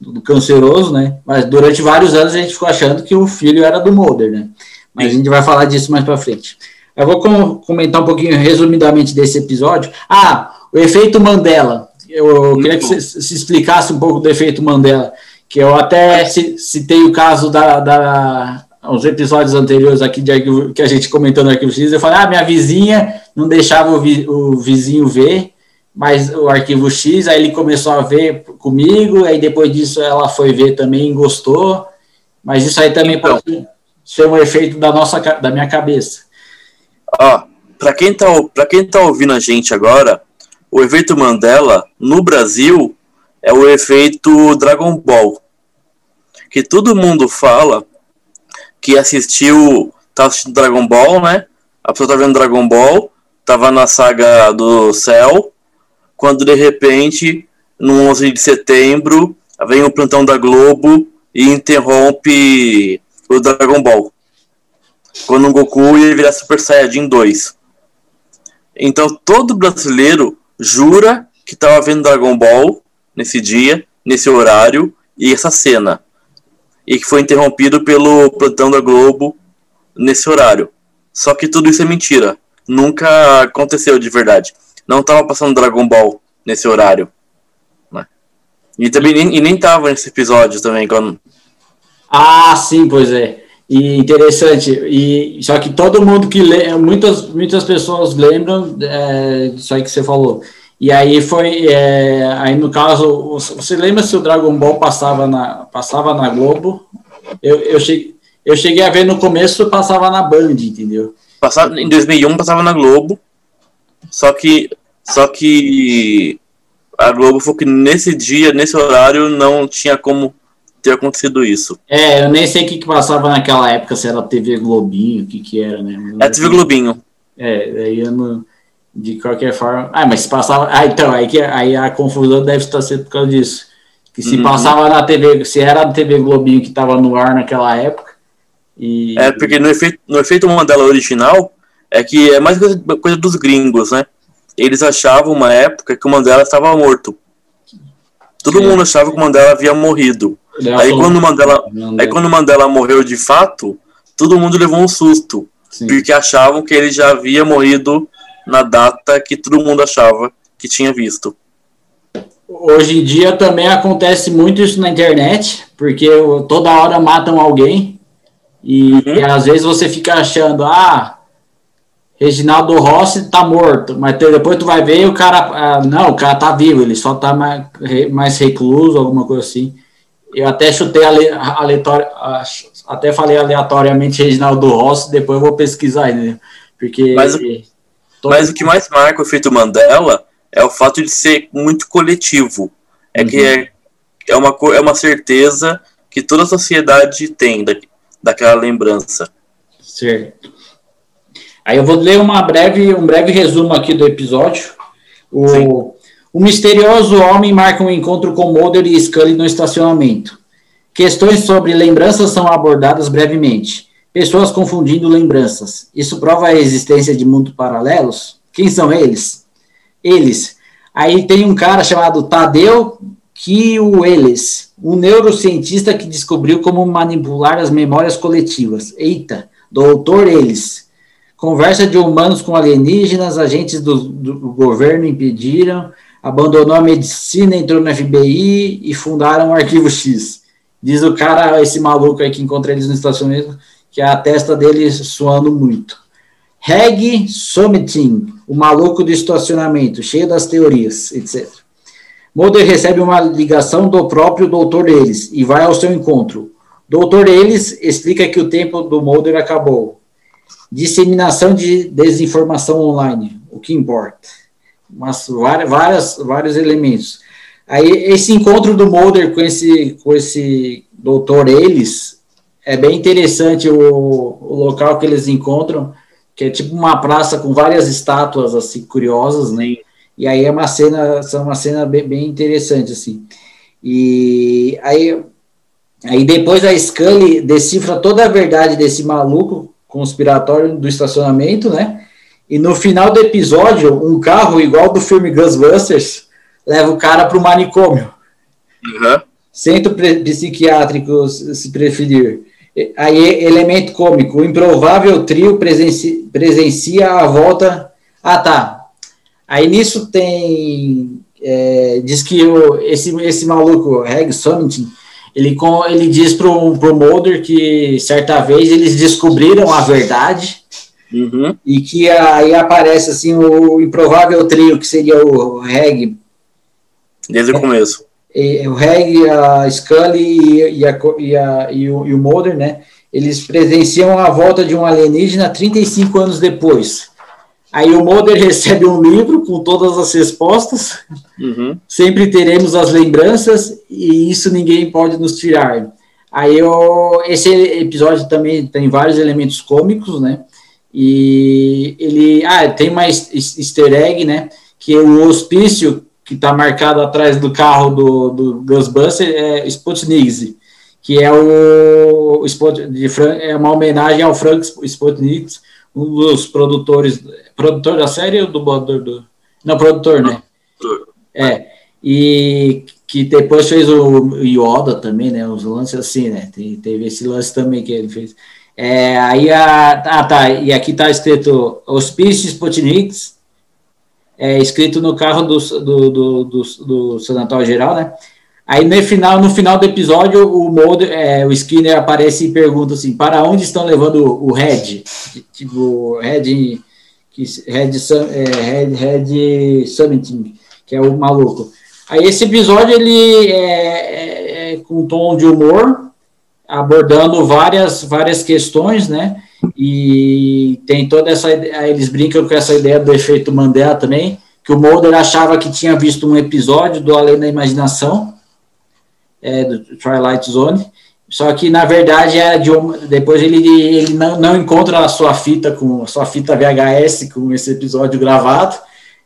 A: do canceroso, né? Mas durante vários anos a gente ficou achando que o filho era do Mulder, né? Mas Sim. a gente vai falar disso mais para frente. Eu vou com, comentar um pouquinho resumidamente desse episódio. Ah, o efeito Mandela eu queria que você se explicasse um pouco do efeito Mandela, que eu até citei o caso da, da episódios anteriores aqui de arquivo, que a gente comentou no Arquivo X, eu falei, ah, minha vizinha não deixava o, vi, o vizinho ver, mas o Arquivo X, aí ele começou a ver comigo, aí depois disso ela foi ver também e gostou, mas isso aí também então, pode ser um efeito da nossa da minha cabeça.
B: Ó, para quem tá para quem tá ouvindo a gente agora, o efeito Mandela no Brasil é o efeito Dragon Ball. Que todo mundo fala que assistiu, tá assistindo Dragon Ball, né? A pessoa tá vendo Dragon Ball, tava na saga do céu, quando de repente, no 11 de setembro, vem o plantão da Globo e interrompe o Dragon Ball. Quando o Goku ia virar Super Saiyajin 2. Então todo brasileiro jura que estava vendo Dragon Ball nesse dia, nesse horário e essa cena. E que foi interrompido pelo plantão da Globo nesse horário. Só que tudo isso é mentira. Nunca aconteceu de verdade. Não tava passando Dragon Ball nesse horário. Né? E também nem, e nem tava nesse episódio também. Quando...
A: Ah, sim, pois é. E interessante. E só que todo mundo que lê, muitas muitas pessoas lembram é, disso aí que você falou. E aí foi, é, aí no caso, você lembra se o Dragon Ball passava na passava na Globo? Eu, eu cheguei eu cheguei a ver no começo passava na Band, entendeu?
B: Passava, em 2001 passava na Globo. Só que só que a Globo falou que nesse dia, nesse horário não tinha como ter acontecido isso.
A: É, eu nem sei o que, que passava naquela época, se era TV Globinho, o que que era, né?
B: É TV Globinho.
A: É, aí eu não, de qualquer forma. Ah, mas se passava. Ah, então, aí, que, aí a confusão deve estar sendo por causa disso. Que se uhum. passava na TV, se era a TV Globinho que estava no ar naquela época. E...
B: É, porque no efeito, no efeito Mandela original é que é mais coisa, coisa dos gringos, né? Eles achavam uma época que o Mandela estava morto. Todo Sim. mundo achava que o Mandela havia morrido. Aí quando, Mandela, aí quando Mandela morreu de fato, todo mundo levou um susto. Sim. Porque achavam que ele já havia morrido na data que todo mundo achava que tinha visto.
A: Hoje em dia também acontece muito isso na internet, porque toda hora matam alguém. E, uhum. e às vezes você fica achando, ah, Reginaldo Rossi tá morto, mas depois tu vai ver e o cara, ah, não, o cara tá vivo, ele só tá mais, mais recluso, alguma coisa assim. Eu até chutei aleatório, até falei aleatoriamente Reginaldo Rossi, depois eu vou pesquisar, né? Porque.
B: Mas, mas o que mais marca o efeito Mandela é o fato de ser muito coletivo. É uhum. que é, é, uma, é uma certeza que toda a sociedade tem da, daquela lembrança.
A: Certo. Aí eu vou ler uma breve, um breve resumo aqui do episódio. O, Sim. O misterioso homem marca um encontro com Mulder e Scully no estacionamento. Questões sobre lembranças são abordadas brevemente. Pessoas confundindo lembranças. Isso prova a existência de mundos paralelos? Quem são eles? Eles. Aí tem um cara chamado Tadeu Kiueles, um neurocientista que descobriu como manipular as memórias coletivas. Eita, doutor eles. Conversa de humanos com alienígenas, agentes do, do governo impediram abandonou a medicina, entrou no FBI e fundaram o Arquivo X. Diz o cara, esse maluco aí que encontra eles no estacionamento, que a testa dele suando muito. Reg Sommetin, o maluco do estacionamento, cheio das teorias, etc. Mulder recebe uma ligação do próprio doutor Ellis e vai ao seu encontro. Doutor Ellis explica que o tempo do Mulder acabou. Disseminação de desinformação online, o que importa umas, várias, vários elementos. Aí esse encontro do Mulder com esse, com esse doutor Ellis é bem interessante o, o local que eles encontram, que é tipo uma praça com várias estátuas assim curiosas, né? E aí é uma cena, é uma cena bem, bem interessante assim. E aí, aí depois a Scully decifra toda a verdade desse maluco conspiratório do estacionamento, né? E no final do episódio, um carro igual do filme Ghostbusters leva o cara para o manicômio. Uhum. Centro psiquiátrico, se preferir. Aí, elemento cômico: o improvável trio presenci presencia a volta. Ah, tá. Aí nisso tem. É, diz que o, esse, esse maluco, Reg Sonnington, ele, ele diz pro, pro Mulder que certa vez eles descobriram a verdade Uhum. E que aí aparece assim o improvável trio, que seria o Reg.
B: Desde o começo.
A: E, o Reg, a Scully e, a, e, a, e, o, e o Mulder, né? Eles presenciam a volta de um alienígena 35 anos depois. Aí o Mulder (laughs) recebe um livro com todas as respostas. Uhum. Sempre teremos as lembranças e isso ninguém pode nos tirar. Aí eu, esse episódio também tem vários elementos cômicos, né? E ele. Ah, tem mais easter egg, né? Que o hospício que está marcado atrás do carro do, do Ghostbuster é Sputnik, que é o de, é uma homenagem ao Frank Sputnik, um dos produtores, produtor da série ou dublador do. Não, produtor, né? É. E que depois fez o Yoda também, né? Os lances assim, né? Teve esse lance também que ele fez. É, aí a, ah, tá, e aqui está escrito Hospício Sputniks, é, escrito no carro do, do, do, do, do Sanatório Geral, né? Aí no final, no final do episódio, o Mulder, é, o Skinner aparece e pergunta assim, para onde estão levando o Red? Tipo, Red, que, Red, é, Red, Red que é o maluco. Aí esse episódio, ele é, é, é com um tom de humor, abordando várias, várias questões, né? E tem toda essa, eles brincam com essa ideia do efeito Mandela também, que o Mulder achava que tinha visto um episódio do Além da Imaginação, é, do Twilight Zone, só que na verdade é de uma, depois ele, ele não, não encontra a sua fita com a sua fita VHS com esse episódio gravado,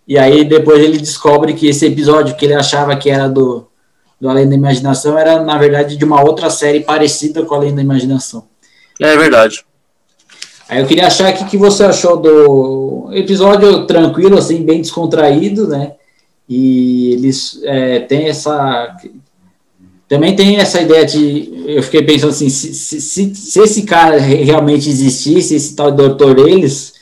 A: e aí depois ele descobre que esse episódio que ele achava que era do, do Além da Imaginação era na verdade de uma outra série parecida com Além da Imaginação.
B: É verdade.
A: Aí eu queria achar o que você achou do episódio tranquilo, assim, bem descontraído, né? E eles é, têm essa também tem essa ideia de. Eu fiquei pensando assim: se, se, se esse cara realmente existisse, esse tal doutor Eles,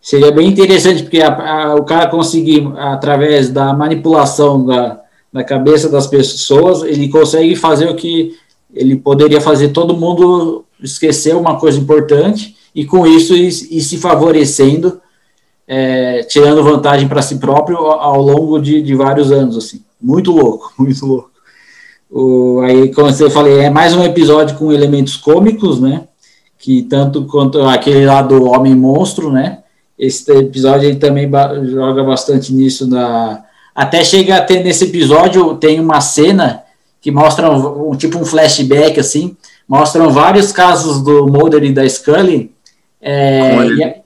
A: seria bem interessante, porque a, a, o cara conseguir, através da manipulação da, da cabeça das pessoas, ele consegue fazer o que ele poderia fazer todo mundo esquecer uma coisa importante, e com isso ir, ir se favorecendo, é, tirando vantagem para si próprio ao, ao longo de, de vários anos. assim Muito louco, (laughs) muito louco. O, aí, como eu falei, é mais um episódio com elementos cômicos, né? Que tanto quanto aquele lá do Homem Monstro, né? Esse episódio ele também joga bastante nisso. Da... Até chega a ter nesse episódio, tem uma cena que mostra um, tipo um flashback, assim, mostram vários casos do Mulder e da Scully, é,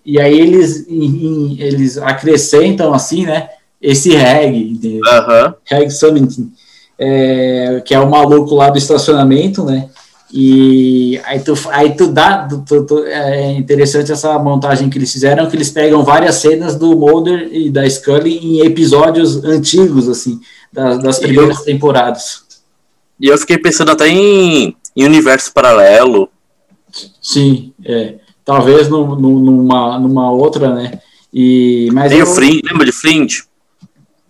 A: e, e, aí eles, em, em, eles acrescentam, assim, né, esse reggae,
B: uh -huh.
A: something é, que é o maluco lá do estacionamento, né? E aí tu, aí tu dá, tu, tu, é interessante essa montagem que eles fizeram, que eles pegam várias cenas do Mulder e da Scully em episódios antigos, assim, das, das primeiras eu, temporadas.
B: E eu fiquei pensando até em, em universo paralelo.
A: Sim, é. Talvez no, no, numa, numa outra, né? E, mas
B: Tem eu, o Fringe, lembra de Fringe?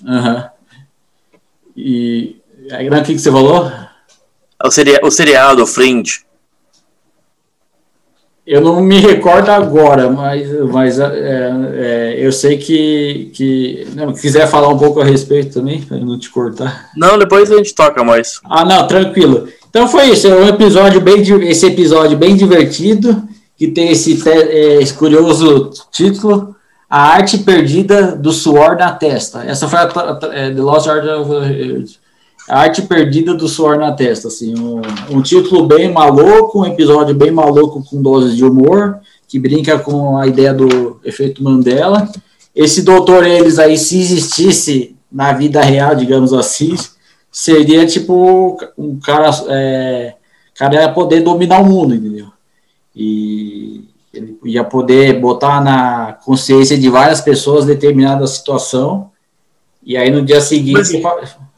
A: Aham. E Aí, o que, que você falou?
B: O, seria, o seriado, o Fringe.
A: Eu não me recordo agora, mas, mas é, é, eu sei que, que. Não, quiser falar um pouco a respeito também, para não te cortar.
B: Não, depois a gente toca mais.
A: Ah, não, tranquilo. Então foi isso, é um episódio bem, esse episódio bem divertido, que tem esse, é, esse curioso título, A Arte Perdida do Suor na Testa. Essa foi a, a, a é, The Lost Art of a Arte Perdida do Suor na Testa, assim, um, um, título bem maluco, um episódio bem maluco com doses de humor, que brinca com a ideia do efeito Mandela. Esse doutor eles aí, se existisse na vida real, digamos assim, seria tipo um cara, é, cara ia poder dominar o mundo, entendeu? E ele ia poder botar na consciência de várias pessoas determinada situação, e aí no dia seguinte... Mas...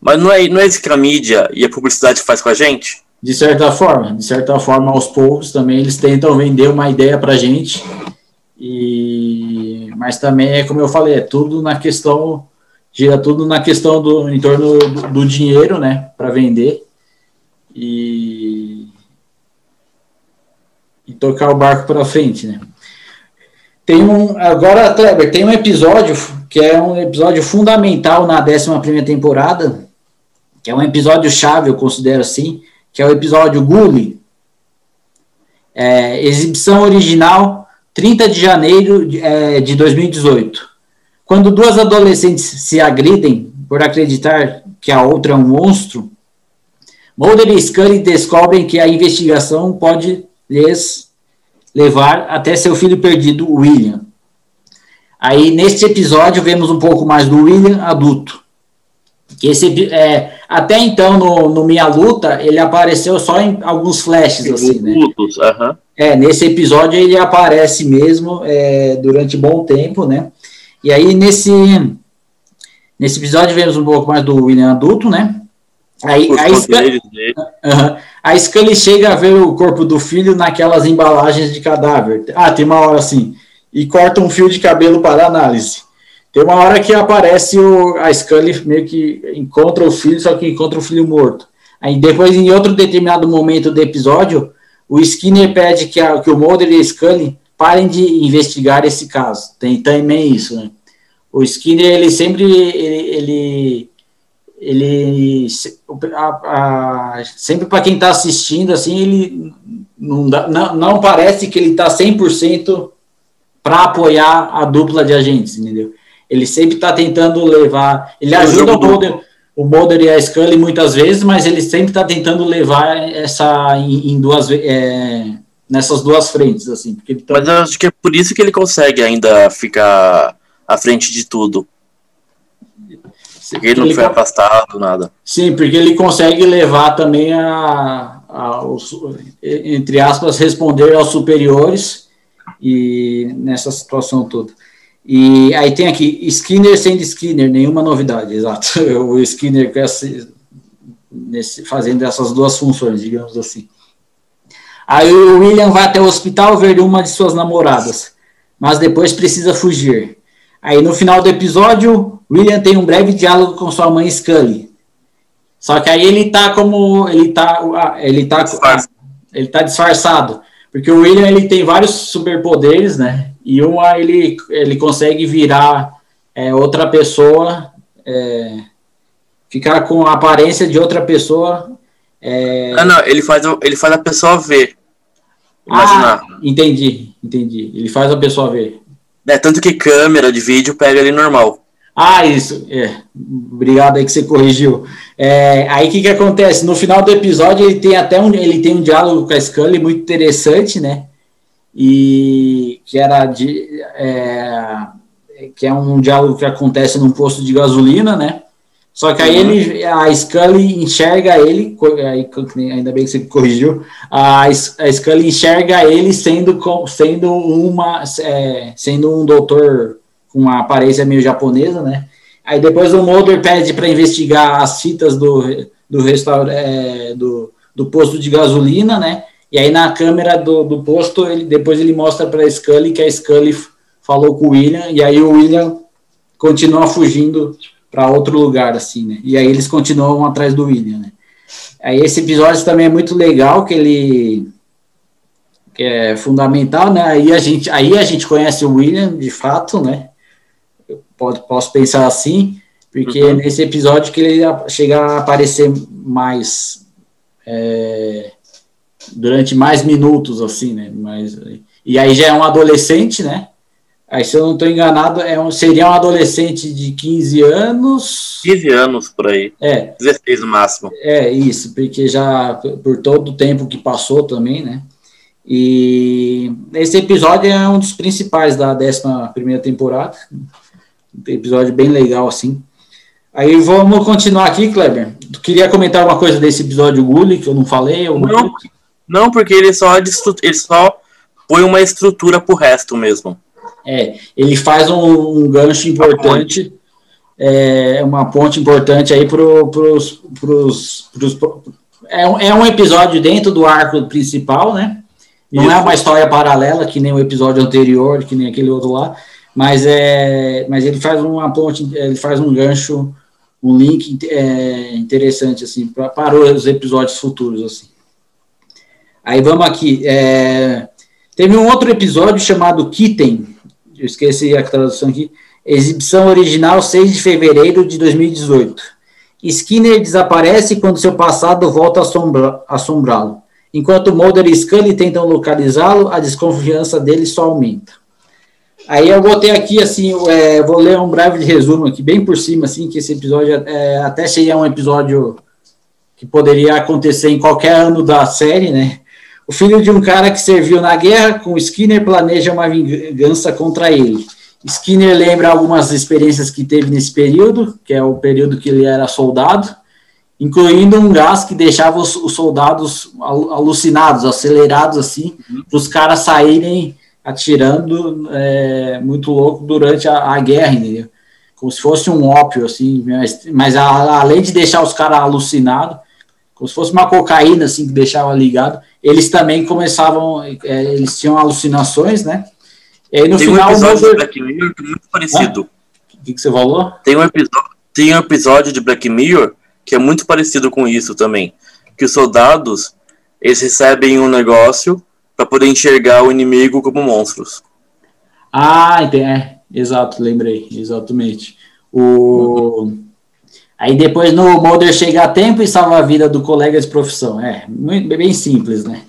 B: Mas não é, não é isso que a mídia e a publicidade faz com a gente?
A: De certa forma, de certa forma, aos poucos também eles tentam vender uma ideia para gente. E, mas também é como eu falei, é tudo na questão, gira tudo na questão do em torno do, do dinheiro, né, para vender e, e tocar o barco para frente, né. Tem um agora, Kleber, tem um episódio que é um episódio fundamental na 11 primeira temporada, que é um episódio chave, eu considero assim, que é o episódio Gully. É, exibição original, 30 de janeiro de, é, de 2018. Quando duas adolescentes se agridem por acreditar que a outra é um monstro, Mulder e Scully descobrem que a investigação pode lhes levar até seu filho perdido, William. Aí, neste episódio, vemos um pouco mais do William adulto. Que esse, é, até então, no, no Minha Luta, ele apareceu só em alguns flashes, assim, né?
B: Lutos, uh -huh.
A: É, nesse episódio ele aparece mesmo é, durante bom tempo, né? E aí, nesse, nesse episódio, vemos um pouco mais do William adulto, né? Aí, aí, uh -huh. A Scully chega a ver o corpo do filho naquelas embalagens de cadáver. Ah, tem uma hora assim. E corta um fio de cabelo para análise. Tem uma hora que aparece o, a Scully meio que encontra o filho, só que encontra o filho morto. Aí depois, em outro determinado momento do episódio, o Skinner pede que, a, que o Mulder e a Scully parem de investigar esse caso. Tem também isso, né? O Skinner, ele sempre, ele, ele ele a, a, sempre para quem está assistindo assim ele não, dá, não, não parece que ele está 100% para apoiar a dupla de agentes entendeu ele sempre está tentando levar ele ajuda o Mulder, o Mulder e a Scully muitas vezes mas ele sempre está tentando levar essa em, em duas é, nessas duas frentes assim
B: tá... mas eu acho que é por isso que ele consegue ainda ficar à frente de tudo porque ele não ele foi afastado, nada.
A: Sim, porque ele consegue levar também a, a os, entre aspas, responder aos superiores e nessa situação toda. E aí tem aqui, Skinner sendo Skinner, nenhuma novidade, (laughs) exato. O Skinner nesse, fazendo essas duas funções, digamos assim. Aí o William vai até o hospital ver uma de suas namoradas, mas depois precisa fugir. Aí no final do episódio, William tem um breve diálogo com sua mãe Scully. Só que aí ele tá como ele tá ele tá ele tá disfarçado, porque o William ele tem vários superpoderes, né? E uma ele ele consegue virar é, outra pessoa, é, ficar com a aparência de outra pessoa.
B: É... Ah, não, ele faz ele faz a pessoa ver.
A: Imaginar. Ah, entendi, entendi. Ele faz a pessoa ver.
B: É, tanto que câmera de vídeo pega ele normal.
A: Ah, isso. É. Obrigado aí que você corrigiu. É, aí o que, que acontece? No final do episódio ele tem até um, ele tem um diálogo com a Scully muito interessante, né? E que era de é, que é um diálogo que acontece num posto de gasolina, né? Só que aí uhum. ele, a Scully enxerga ele, ainda bem que você corrigiu, a, a Scully enxerga ele sendo, sendo uma, é, sendo um doutor com uma aparência meio japonesa, né? Aí depois o Mulder pede para investigar as fitas do, do restaurante, é, do, do posto de gasolina, né? E aí na câmera do, do posto, ele, depois ele mostra para a Scully que a Scully falou com o William, e aí o William continua fugindo para outro lugar, assim, né? E aí eles continuam atrás do William, né? Aí esse episódio também é muito legal, que ele que é fundamental, né? Aí a gente, aí a gente conhece o William, de fato, né? Eu pode, posso pensar assim, porque uhum. nesse episódio que ele chega a aparecer mais é, durante mais minutos, assim, né? Mas, e aí já é um adolescente, né? Aí, se eu não estou enganado, é um, seria um adolescente de 15 anos.
B: 15 anos por aí.
A: É.
B: 16 no máximo.
A: É, isso, porque já por todo o tempo que passou também, né? E esse episódio é um dos principais da 11 temporada. Um episódio bem legal, assim. Aí vamos continuar aqui, Kleber. Tu queria comentar uma coisa desse episódio Gully, que eu não falei?
B: Não, não, porque ele só, ele só põe uma estrutura pro resto mesmo.
A: É, ele faz um, um gancho importante, é, uma ponte importante aí para pros, pros, pros, é, um, é um episódio dentro do arco principal, né? Não Isso. é uma história paralela, que nem o episódio anterior, que nem aquele outro lá, mas, é, mas ele faz uma ponte, ele faz um gancho, um link é, interessante, assim, para os episódios futuros, assim. Aí vamos aqui, é, teve um outro episódio chamado Kitten, eu esqueci a tradução aqui, exibição original 6 de fevereiro de 2018. Skinner desaparece quando seu passado volta a assombrá-lo. Enquanto Mulder e Scully tentam localizá-lo, a desconfiança dele só aumenta. Aí eu botei aqui, assim, é, vou ler um breve resumo aqui, bem por cima, assim, que esse episódio é, até seria um episódio que poderia acontecer em qualquer ano da série, né? O filho de um cara que serviu na guerra com Skinner planeja uma vingança contra ele. Skinner lembra algumas experiências que teve nesse período, que é o período que ele era soldado, incluindo um gás que deixava os, os soldados alucinados, acelerados assim, uhum. para os caras saírem atirando é, muito louco durante a, a, guerra, entendeu? Como se fosse um ópio, assim, mas, mas a, além de deixar os caras alucinados, como se fosse uma cocaína, assim, que deixava ligado. Eles também começavam, é, eles tinham alucinações, né?
B: E aí no tem final. Um episódio de Black Mirror que é muito parecido.
A: O que, que você falou?
B: Tem um, episódio, tem um episódio de Black Mirror que é muito parecido com isso também. Que os soldados eles recebem um negócio para poder enxergar o inimigo como monstros.
A: Ah, é, exato, lembrei, exatamente. O. Uhum. Aí depois no Mulder chega a tempo e salva a vida do colega de profissão. É, muito, bem simples, né?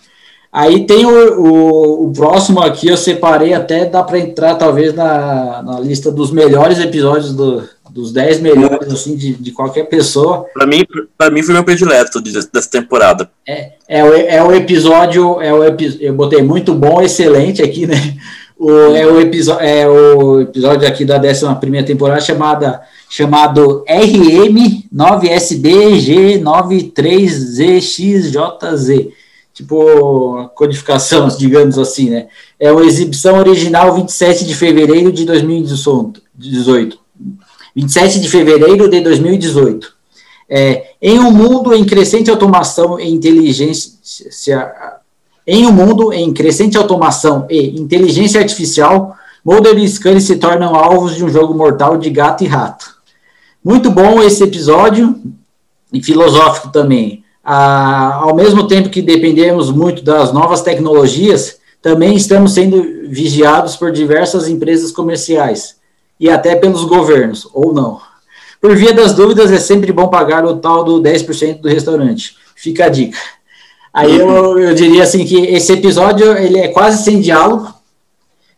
A: Aí tem o, o, o próximo aqui, eu separei até, dá para entrar talvez na, na lista dos melhores episódios, do, dos 10 melhores, assim, de, de qualquer pessoa.
B: Para mim, mim foi meu predileto dessa temporada.
A: É, é, o, é o episódio, é o, eu botei muito bom, excelente aqui, né? O, é, o episódio, é o episódio aqui da 11 primeira temporada chamada chamado RM9SBG93ZXJZ. Tipo, codificação, digamos assim, né? É uma exibição original 27 de fevereiro de 2018. 27 de fevereiro de 2018. É, em um mundo em crescente automação e inteligência, em um mundo em crescente automação e inteligência artificial, Mulder e Scully se tornam alvos de um jogo mortal de gato e rato. Muito bom esse episódio e filosófico também. Ah, ao mesmo tempo que dependemos muito das novas tecnologias, também estamos sendo vigiados por diversas empresas comerciais e até pelos governos, ou não. Por via das dúvidas, é sempre bom pagar o tal do 10% do restaurante. Fica a dica. Aí eu, eu diria assim que esse episódio ele é quase sem diálogo,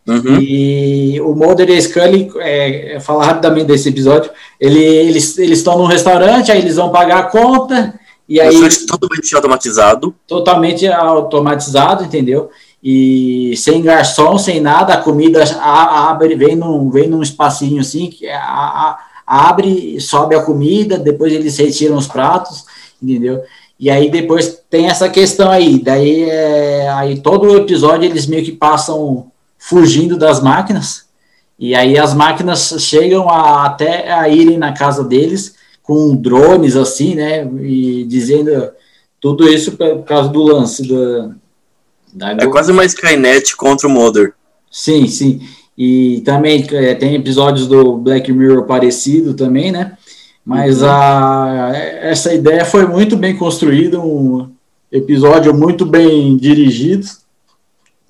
A: Uhum. E o Mulder e a Scully, é, é, falar rapidamente desse episódio, ele, eles, eles estão num restaurante, aí eles vão pagar a conta, e aí...
B: totalmente automatizado.
A: Totalmente automatizado, entendeu? E sem garçom, sem nada, a comida abre, vem num, vem num espacinho assim, que a, a, abre, sobe a comida, depois eles retiram os pratos, entendeu? E aí depois tem essa questão aí, daí é, aí todo o episódio eles meio que passam fugindo das máquinas, e aí as máquinas chegam a, até a irem na casa deles com drones assim, né, e dizendo tudo isso por causa do lance do,
B: da... É quase uma Skynet contra o Mother.
A: Sim, sim. E também é, tem episódios do Black Mirror parecido também, né? Mas uhum. a, essa ideia foi muito bem construída, um episódio muito bem dirigido.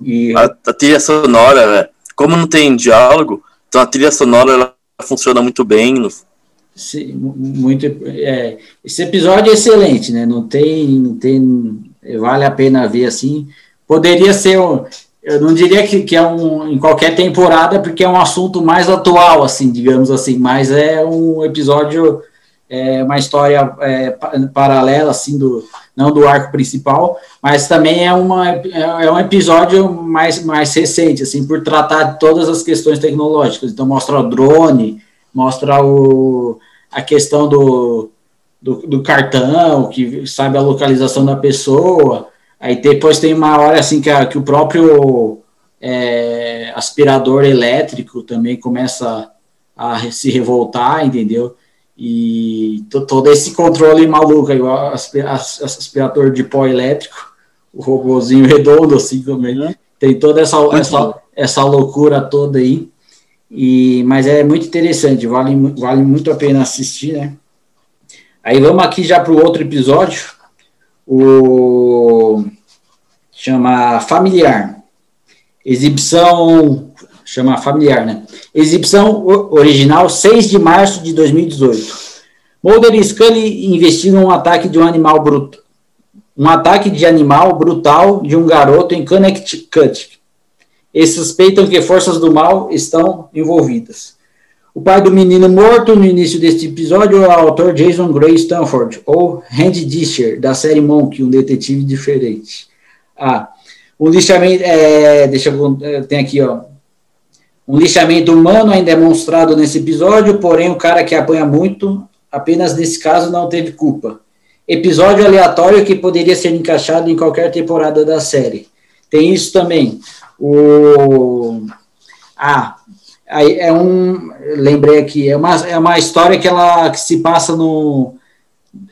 B: E... A, a trilha sonora, como não tem diálogo, então a trilha sonora ela funciona muito bem. No...
A: Sim, muito, é, esse episódio é excelente, né? Não tem, não tem, vale a pena ver assim. Poderia ser, eu não diria que, que é um em qualquer temporada, porque é um assunto mais atual, assim, digamos assim. Mas é um episódio, é uma história é, paralela, assim, do não do arco principal, mas também é, uma, é, é um episódio mais, mais recente, assim, por tratar de todas as questões tecnológicas. Então, mostra o drone, mostra o, a questão do, do, do cartão, que sabe a localização da pessoa. Aí depois tem uma hora assim que, a, que o próprio é, aspirador elétrico também começa a se revoltar, entendeu? E todo esse controle maluco, igual aspirador de pó elétrico, o robozinho (laughs) redondo, assim também. Uhum. Tem toda essa, essa, essa loucura toda aí. E, mas é muito interessante, vale, vale muito a pena assistir, né? Aí vamos aqui já para o outro episódio, o chama Familiar. Exibição chama Familiar, né? Exibição original 6 de março de 2018. Mulder e Scully investigam um ataque de um animal bruto, um ataque de animal brutal de um garoto em Connecticut. E suspeitam que forças do mal estão envolvidas. O pai do menino morto no início deste episódio é o autor Jason Gray Stanford, ou Randy Disher, da série Monk, um detetive diferente. Ah, um lixamento, é, deixa eu, tem aqui, ó, um lixamento humano ainda é demonstrado nesse episódio, porém o cara que apanha muito, apenas nesse caso não teve culpa. Episódio aleatório que poderia ser encaixado em qualquer temporada da série. Tem isso também. O ah, é um lembrei aqui, é uma, é uma história que ela que se passa no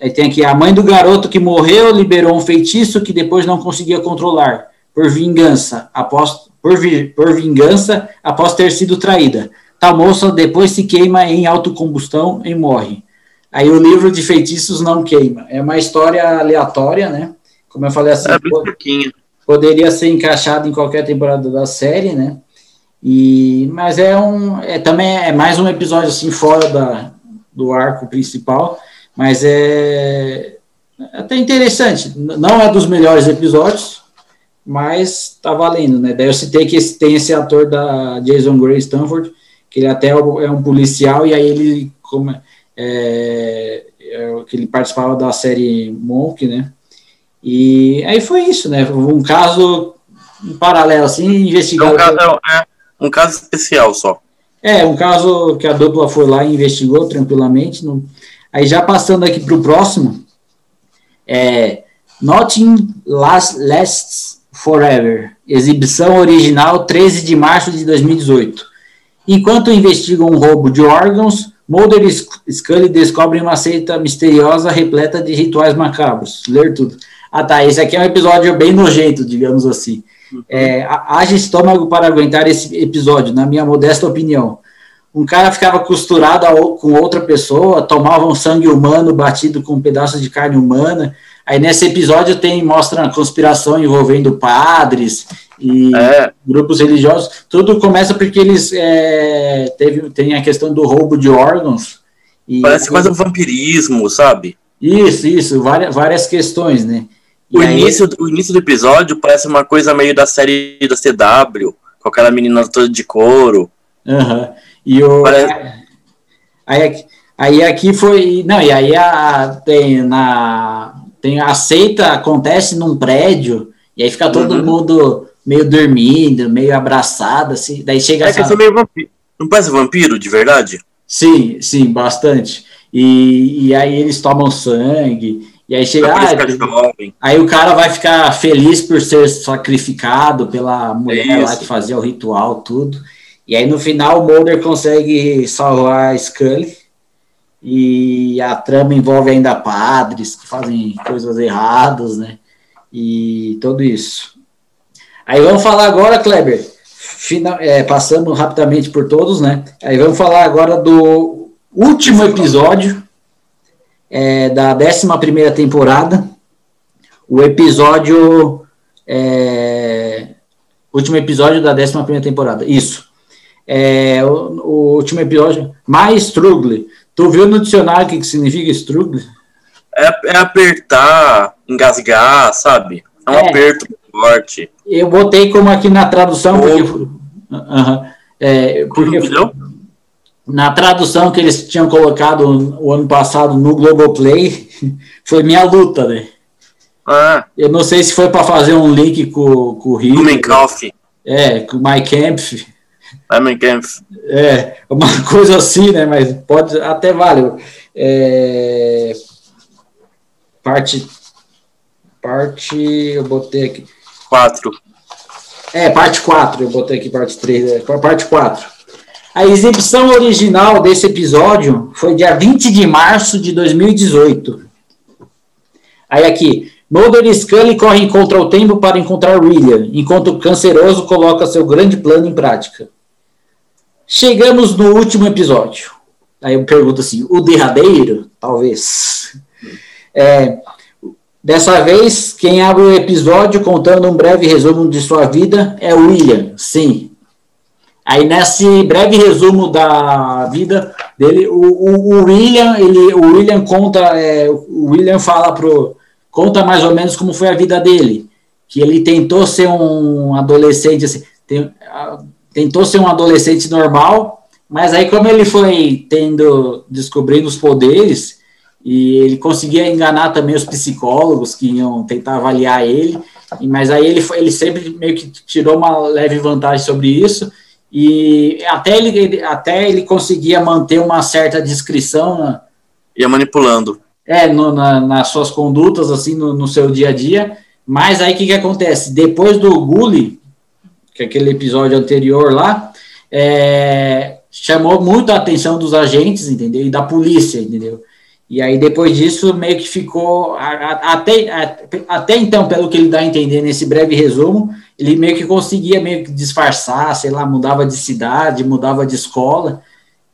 A: Aí tem aqui a mãe do garoto que morreu liberou um feitiço que depois não conseguia controlar por vingança após por, vi, por vingança após ter sido traída. Tal moça depois se queima em autocombustão e morre. Aí o livro de feitiços não queima. É uma história aleatória, né? Como eu falei assim, é poderia ser encaixado em qualquer temporada da série, né? E, mas é um, é também é mais um episódio assim fora da, do arco principal, mas é, é até interessante. Não é dos melhores episódios, mas tá valendo, né? Daí eu citei que esse, tem esse ator da Jason Gray Stanford, que ele até é um policial e aí ele como é, é, que ele participava da série Monk, né? E aí foi isso, né? Um caso um paralelo assim, investigado.
B: É um caso, é, um caso especial só.
A: É, um caso que a dupla foi lá e investigou tranquilamente. No... Aí já passando aqui para o próximo, é Nothing Lasts Forever, exibição original 13 de março de 2018. Enquanto investigam um roubo de órgãos, Mulder e Scully descobrem uma seita misteriosa repleta de rituais macabros. Ler tudo. Ah tá, esse aqui é um episódio bem nojento, digamos assim. É, haja estômago para aguentar esse episódio, na minha modesta opinião. Um cara ficava costurado com outra pessoa, tomava um sangue humano batido com um pedaço de carne humana. Aí nesse episódio tem mostra a conspiração envolvendo padres e é. grupos religiosos. Tudo começa porque eles é, teve tem a questão do roubo de órgãos.
B: Parece quase um vampirismo, sabe?
A: Isso, isso, várias, várias questões, né?
B: O, aí... início, o início do episódio parece uma coisa meio da série da CW, com aquela menina toda de couro.
A: Uhum. E o. Parece... Aí, aí aqui foi. Não, e aí a, tem na. Tem a seita acontece num prédio, e aí fica todo uhum. mundo meio dormindo, meio abraçado, assim. Daí chega.
B: É que essa... meio vampiro. Não parece vampiro, de verdade?
A: Sim, sim, bastante. E, e aí eles tomam sangue. E aí chega. Ah, aí o cara vai ficar feliz por ser sacrificado pela mulher é lá que fazia o ritual, tudo. E aí no final o Mulder consegue salvar a Scully. E a trama envolve ainda padres que fazem coisas erradas, né? E tudo isso. Aí vamos falar agora, Kleber. Final, é, passando rapidamente por todos, né? Aí vamos falar agora do último episódio é, da 11 temporada, o episódio. É, último episódio da 11 temporada, isso. É, o, o, último episódio, mais struggle. Tu viu no dicionário o que, que significa struggle?
B: É, é, apertar, engasgar, sabe? É um é, aperto forte.
A: Eu botei como aqui na tradução, porque, uh -huh, é, porque na tradução que eles tinham colocado o ano passado no Globoplay, (laughs) foi minha luta, né? Ah. Eu não sei se foi para fazer um link com, com o Rio. É, com o Mike Kempf.
B: Mein Kampf.
A: É, uma (laughs) coisa assim, né? Mas pode até vale. É, parte. Parte. Eu botei aqui.
B: 4.
A: É, parte 4. Eu botei aqui parte 3. É, parte 4. A exibição original desse episódio foi dia 20 de março de 2018. Aí aqui, Mulder e Scully correm contra o tempo para encontrar William, enquanto o canceroso coloca seu grande plano em prática. Chegamos no último episódio. Aí eu pergunto assim, o derradeiro? Talvez. É, dessa vez, quem abre o episódio contando um breve resumo de sua vida é o William. Sim, Aí nesse breve resumo da vida dele, o, o, o William, ele, o William conta, é, o William fala pro, conta mais ou menos como foi a vida dele, que ele tentou ser um adolescente, assim, tem, tentou ser um adolescente normal, mas aí como ele foi tendo, descobrindo os poderes, e ele conseguia enganar também os psicólogos que iam tentar avaliar ele, mas aí ele, foi, ele sempre meio que tirou uma leve vantagem sobre isso, e até ele, até ele conseguia manter uma certa discrição. Na,
B: Ia manipulando.
A: É, no, na, nas suas condutas, assim, no, no seu dia a dia. Mas aí o que, que acontece? Depois do Gully, que aquele episódio anterior lá, é, chamou muito a atenção dos agentes, entendeu? E da polícia, entendeu? E aí, depois disso, meio que ficou. Até, até então, pelo que ele dá a entender nesse breve resumo, ele meio que conseguia meio que disfarçar, sei lá, mudava de cidade, mudava de escola,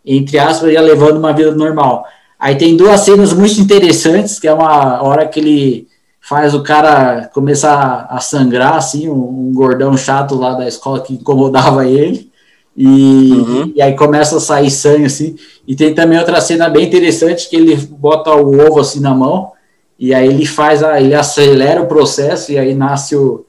A: entre aspas, ia levando uma vida normal. Aí tem duas cenas muito interessantes, que é uma hora que ele faz o cara começar a sangrar, assim, um, um gordão chato lá da escola que incomodava ele. E, uhum. e, aí começa a sair sangue, assim. E tem também outra cena bem interessante que ele bota o ovo assim na mão, e aí ele faz, a, ele acelera o processo, e aí nasce o,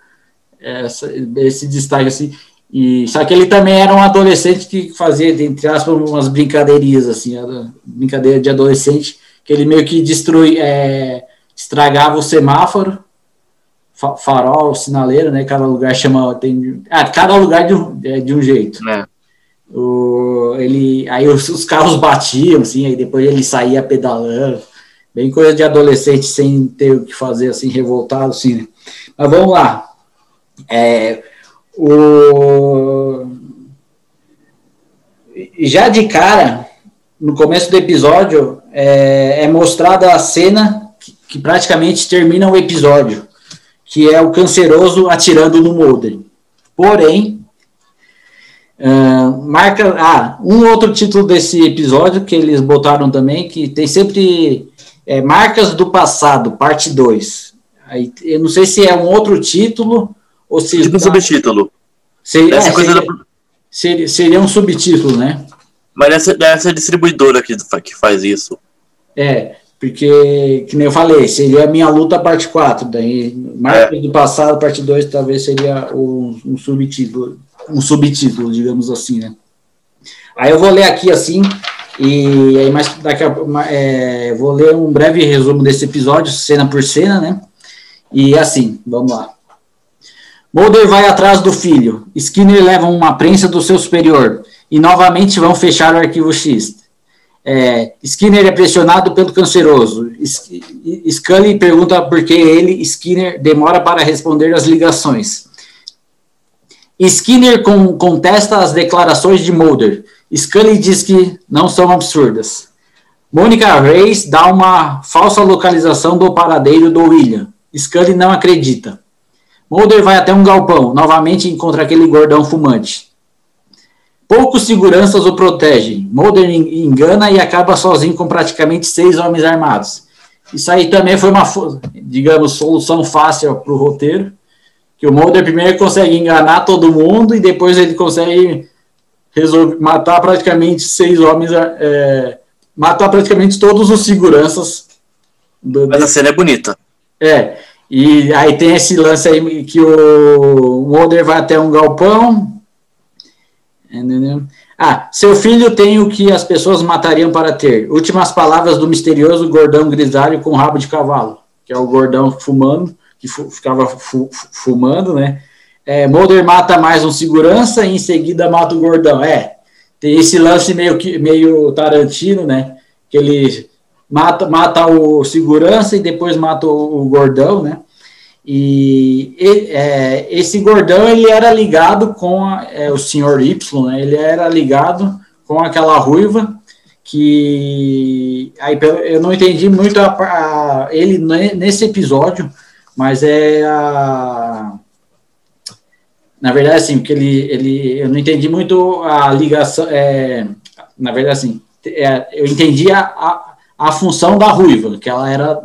A: essa, esse destaque, assim. E, só que ele também era um adolescente que fazia, entre aspas, umas brincadeirinhas, assim, brincadeira de adolescente, que ele meio que destrui, é, estragava o semáforo, farol, sinaleiro, né? Cada lugar chama. Tem, ah, cada lugar de um, é, de um jeito. É. O, ele, aí os, os, carros batiam, assim, aí depois ele saía pedalando, bem coisa de adolescente sem ter o que fazer, assim, revoltado, assim, né? Mas vamos lá. É, o, já de cara, no começo do episódio, é, é mostrada a cena que, praticamente termina o episódio, que é o canceroso atirando no Mulder. Porém, Uh, marca. Ah, um outro título desse episódio que eles botaram também, que tem sempre é, Marcas do Passado, parte 2. Aí, eu não sei se é um outro título ou se.
B: Tipo tá... subtítulo.
A: Seria, é, seria, da... seria, seria, um subtítulo, né?
B: Mas essa, essa distribuidora que, que faz isso.
A: É, porque, que nem eu falei, seria a Minha Luta parte 4. Daí, Marcas é. do Passado, parte 2, talvez seria um, um subtítulo um subtítulo, digamos assim, né? Aí eu vou ler aqui assim, e aí mais daqui a é, vou ler um breve resumo desse episódio, cena por cena, né? E assim, vamos lá. Mulder vai atrás do filho. Skinner leva uma prensa do seu superior e novamente vão fechar o arquivo X. É, Skinner é pressionado pelo canceroso. Scully pergunta por que ele, Skinner, demora para responder as ligações. Skinner com, contesta as declarações de Mulder. Scully diz que não são absurdas. Mônica Reis dá uma falsa localização do paradeiro do William. Scully não acredita. Mulder vai até um galpão, novamente encontra aquele gordão fumante. Poucos seguranças o protegem. Mulder engana e acaba sozinho com praticamente seis homens armados. Isso aí também foi uma, digamos, solução fácil para o roteiro que o Mulder primeiro consegue enganar todo mundo e depois ele consegue resolver, matar praticamente seis homens, é, matar praticamente todos os seguranças.
B: Do, Mas a cena é bonita.
A: É, e aí tem esse lance aí que o Mulder vai até um galpão. Entendeu? Ah, seu filho tem o que as pessoas matariam para ter. Últimas palavras do misterioso gordão grisalho com rabo de cavalo, que é o gordão fumando que ficava fu fumando, né? É, Mulder mata mais um segurança e em seguida mata o gordão. É, tem esse lance meio, que, meio Tarantino, né? Que ele mata, mata o segurança e depois mata o, o gordão, né? E, é, esse gordão ele era ligado com a, é, o senhor Y, né? Ele era ligado com aquela ruiva que aí eu não entendi muito a, a, ele nesse episódio mas é a na verdade assim porque ele ele eu não entendi muito a ligação é, na verdade assim é, eu entendi a, a, a, função da ruiva que ela era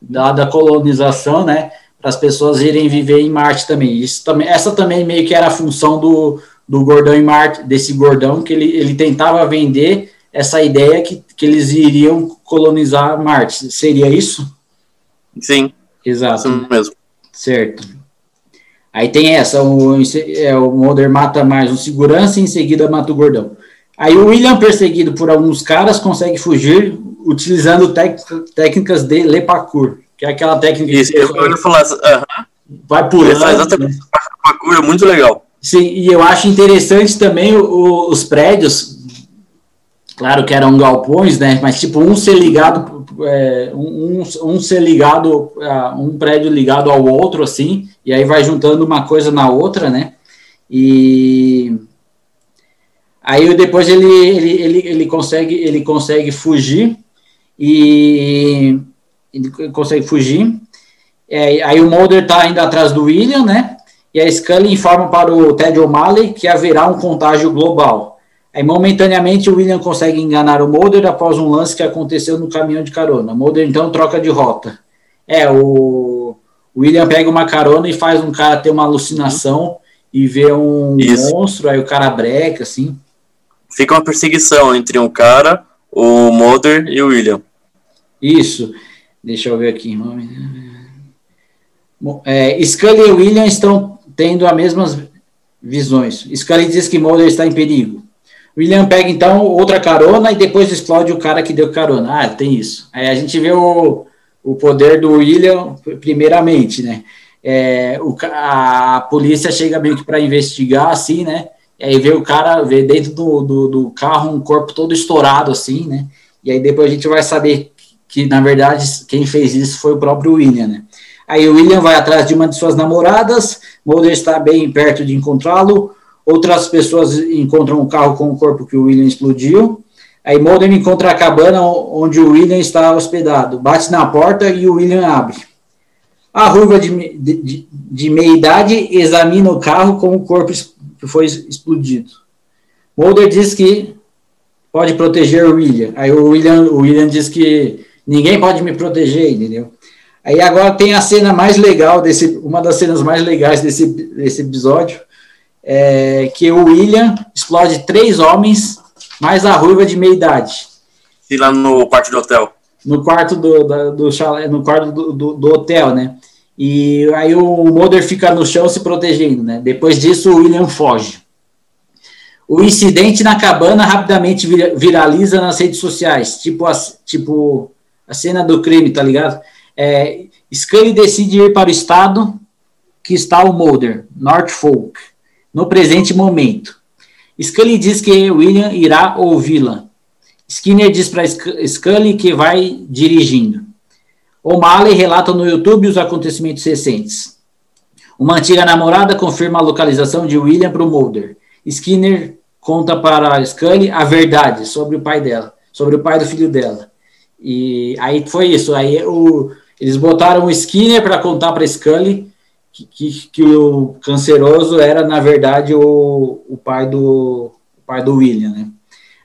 A: da, da colonização né para as pessoas irem viver em Marte também isso também essa também meio que era a função do, do gordão em Marte desse gordão que ele, ele tentava vender essa ideia que, que eles iriam colonizar Marte seria isso
B: sim
A: Exato.
B: Isso mesmo.
A: Certo. Aí tem essa, o, é, o Mulder mata mais um segurança e em seguida mata o gordão. Aí o William, perseguido por alguns caras, consegue fugir utilizando técnicas de Lepacur, que é aquela técnica
B: Isso,
A: que
B: eu ia falar, uh -huh.
A: vai pulando.
B: Exatamente, né? Lepacur é muito legal.
A: Sim, e eu acho interessante também o, os prédios, claro que eram galpões, né? Mas tipo, um ser ligado, é, um, um ser ligado, um prédio ligado ao outro, assim, e aí vai juntando uma coisa na outra, né? E aí depois ele, ele, ele, ele consegue ele consegue fugir e ele consegue fugir. É, aí o Mulder está indo atrás do William, né? E a Scully informa para o Ted O'Malley que haverá um contágio global. Aí, momentaneamente, o William consegue enganar o Mulder após um lance que aconteceu no caminhão de carona. O Mulder, então, troca de rota. É, o William pega uma carona e faz um cara ter uma alucinação e vê um Isso. monstro, aí o cara breca, assim.
B: Fica uma perseguição entre um cara, o Mulder e o William.
A: Isso. Deixa eu ver aqui. É, Scully e William estão tendo as mesmas visões. Scully diz que Mulder está em perigo. William pega então outra carona e depois explode o cara que deu carona. Ah, tem isso. Aí a gente vê o, o poder do William, primeiramente, né? É, o, a polícia chega meio que para investigar, assim, né? E aí vê o cara, vê dentro do, do, do, carro um corpo todo estourado, assim, né? E aí depois a gente vai saber que, na verdade, quem fez isso foi o próprio William, né? Aí o William vai atrás de uma de suas namoradas, Mulder está bem perto de encontrá-lo, outras pessoas encontram um carro com o corpo que o William explodiu, Aí Mulder encontra a cabana onde o William está hospedado, bate na porta e o William abre. A ruiva de, de, de meia idade examina o carro com o corpo que foi explodido. Mulder diz que pode proteger o William. Aí o William, o William diz que ninguém pode me proteger, entendeu? Aí agora tem a cena mais legal desse, uma das cenas mais legais desse, desse episódio, é que o William explode três homens mais a ruiva de meia idade.
B: E lá no quarto do hotel.
A: No quarto do, da, do chalé, no quarto do, do, do, hotel, né? E aí o Mulder fica no chão se protegendo, né? Depois disso, o William foge. O incidente na cabana rapidamente viraliza nas redes sociais, tipo tipo a cena do crime, tá ligado? É, Scully decide ir para o estado que está o Mulder, Norfolk, no presente momento. Scully diz que William irá ouvi-la. Skinner diz para Scully que vai dirigindo. O'Malley relata no YouTube os acontecimentos recentes. Uma antiga namorada confirma a localização de William para o Mulder. Skinner conta para Scully a verdade sobre o pai dela, sobre o pai do filho dela. E aí foi isso. Aí o, eles botaram o Skinner para contar para Scully que, que, que, o canceroso era, na verdade, o, o, pai do, o pai do William, né?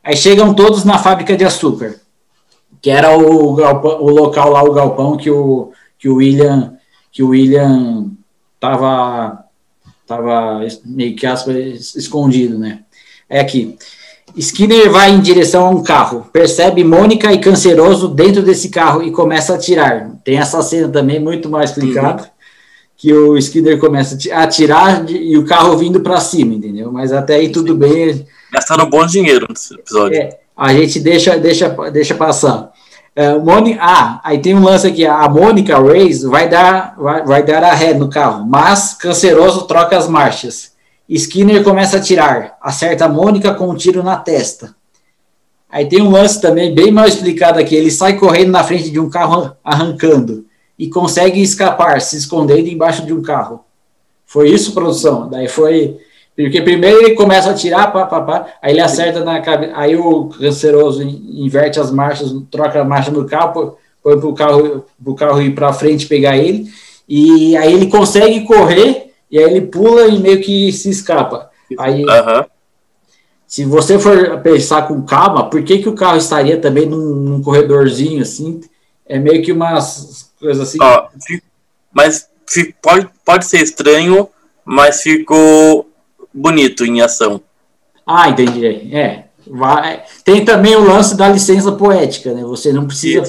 A: Aí chegam todos na fábrica de açúcar, que era o, galpão, o local lá, o galpão que o, que o William que o William tava, tava meio que aspas, escondido, né? É aqui. Skinner vai em direção a um carro, percebe Mônica e Canceroso dentro desse carro e começa a atirar. Tem essa cena também muito mais explicada. Uhum que o Skinner começa a atirar e o carro vindo para cima, entendeu? Mas até aí tudo bem.
B: Gastaram bom dinheiro nesse episódio.
A: É, a gente deixa, deixa, deixa passar. É, Moni, ah, aí tem um lance aqui, a Mônica Reis vai dar, vai, vai dar a ré no carro, mas Canceroso troca as marchas. Skinner começa a atirar, acerta a Mônica com um tiro na testa. Aí tem um lance também bem mal explicado aqui, ele sai correndo na frente de um carro arrancando e consegue escapar, se escondendo embaixo de um carro. Foi isso, produção. Daí foi. Porque primeiro ele começa a atirar, pá, pá, pá, aí ele acerta na cabeça. Aí o canceroso inverte as marchas, troca a marcha no carro, põe para o carro, pro carro ir para frente pegar ele. E aí ele consegue correr, e aí ele pula e meio que se escapa. Aí. Uhum. Se você for pensar com calma, por que, que o carro estaria também num, num corredorzinho assim? É meio que umas coisa assim. Ó,
B: mas pode, pode ser estranho, mas ficou bonito em ação.
A: Ah, entendi. É. Vai. Tem também o lance da licença poética, né? Você não precisa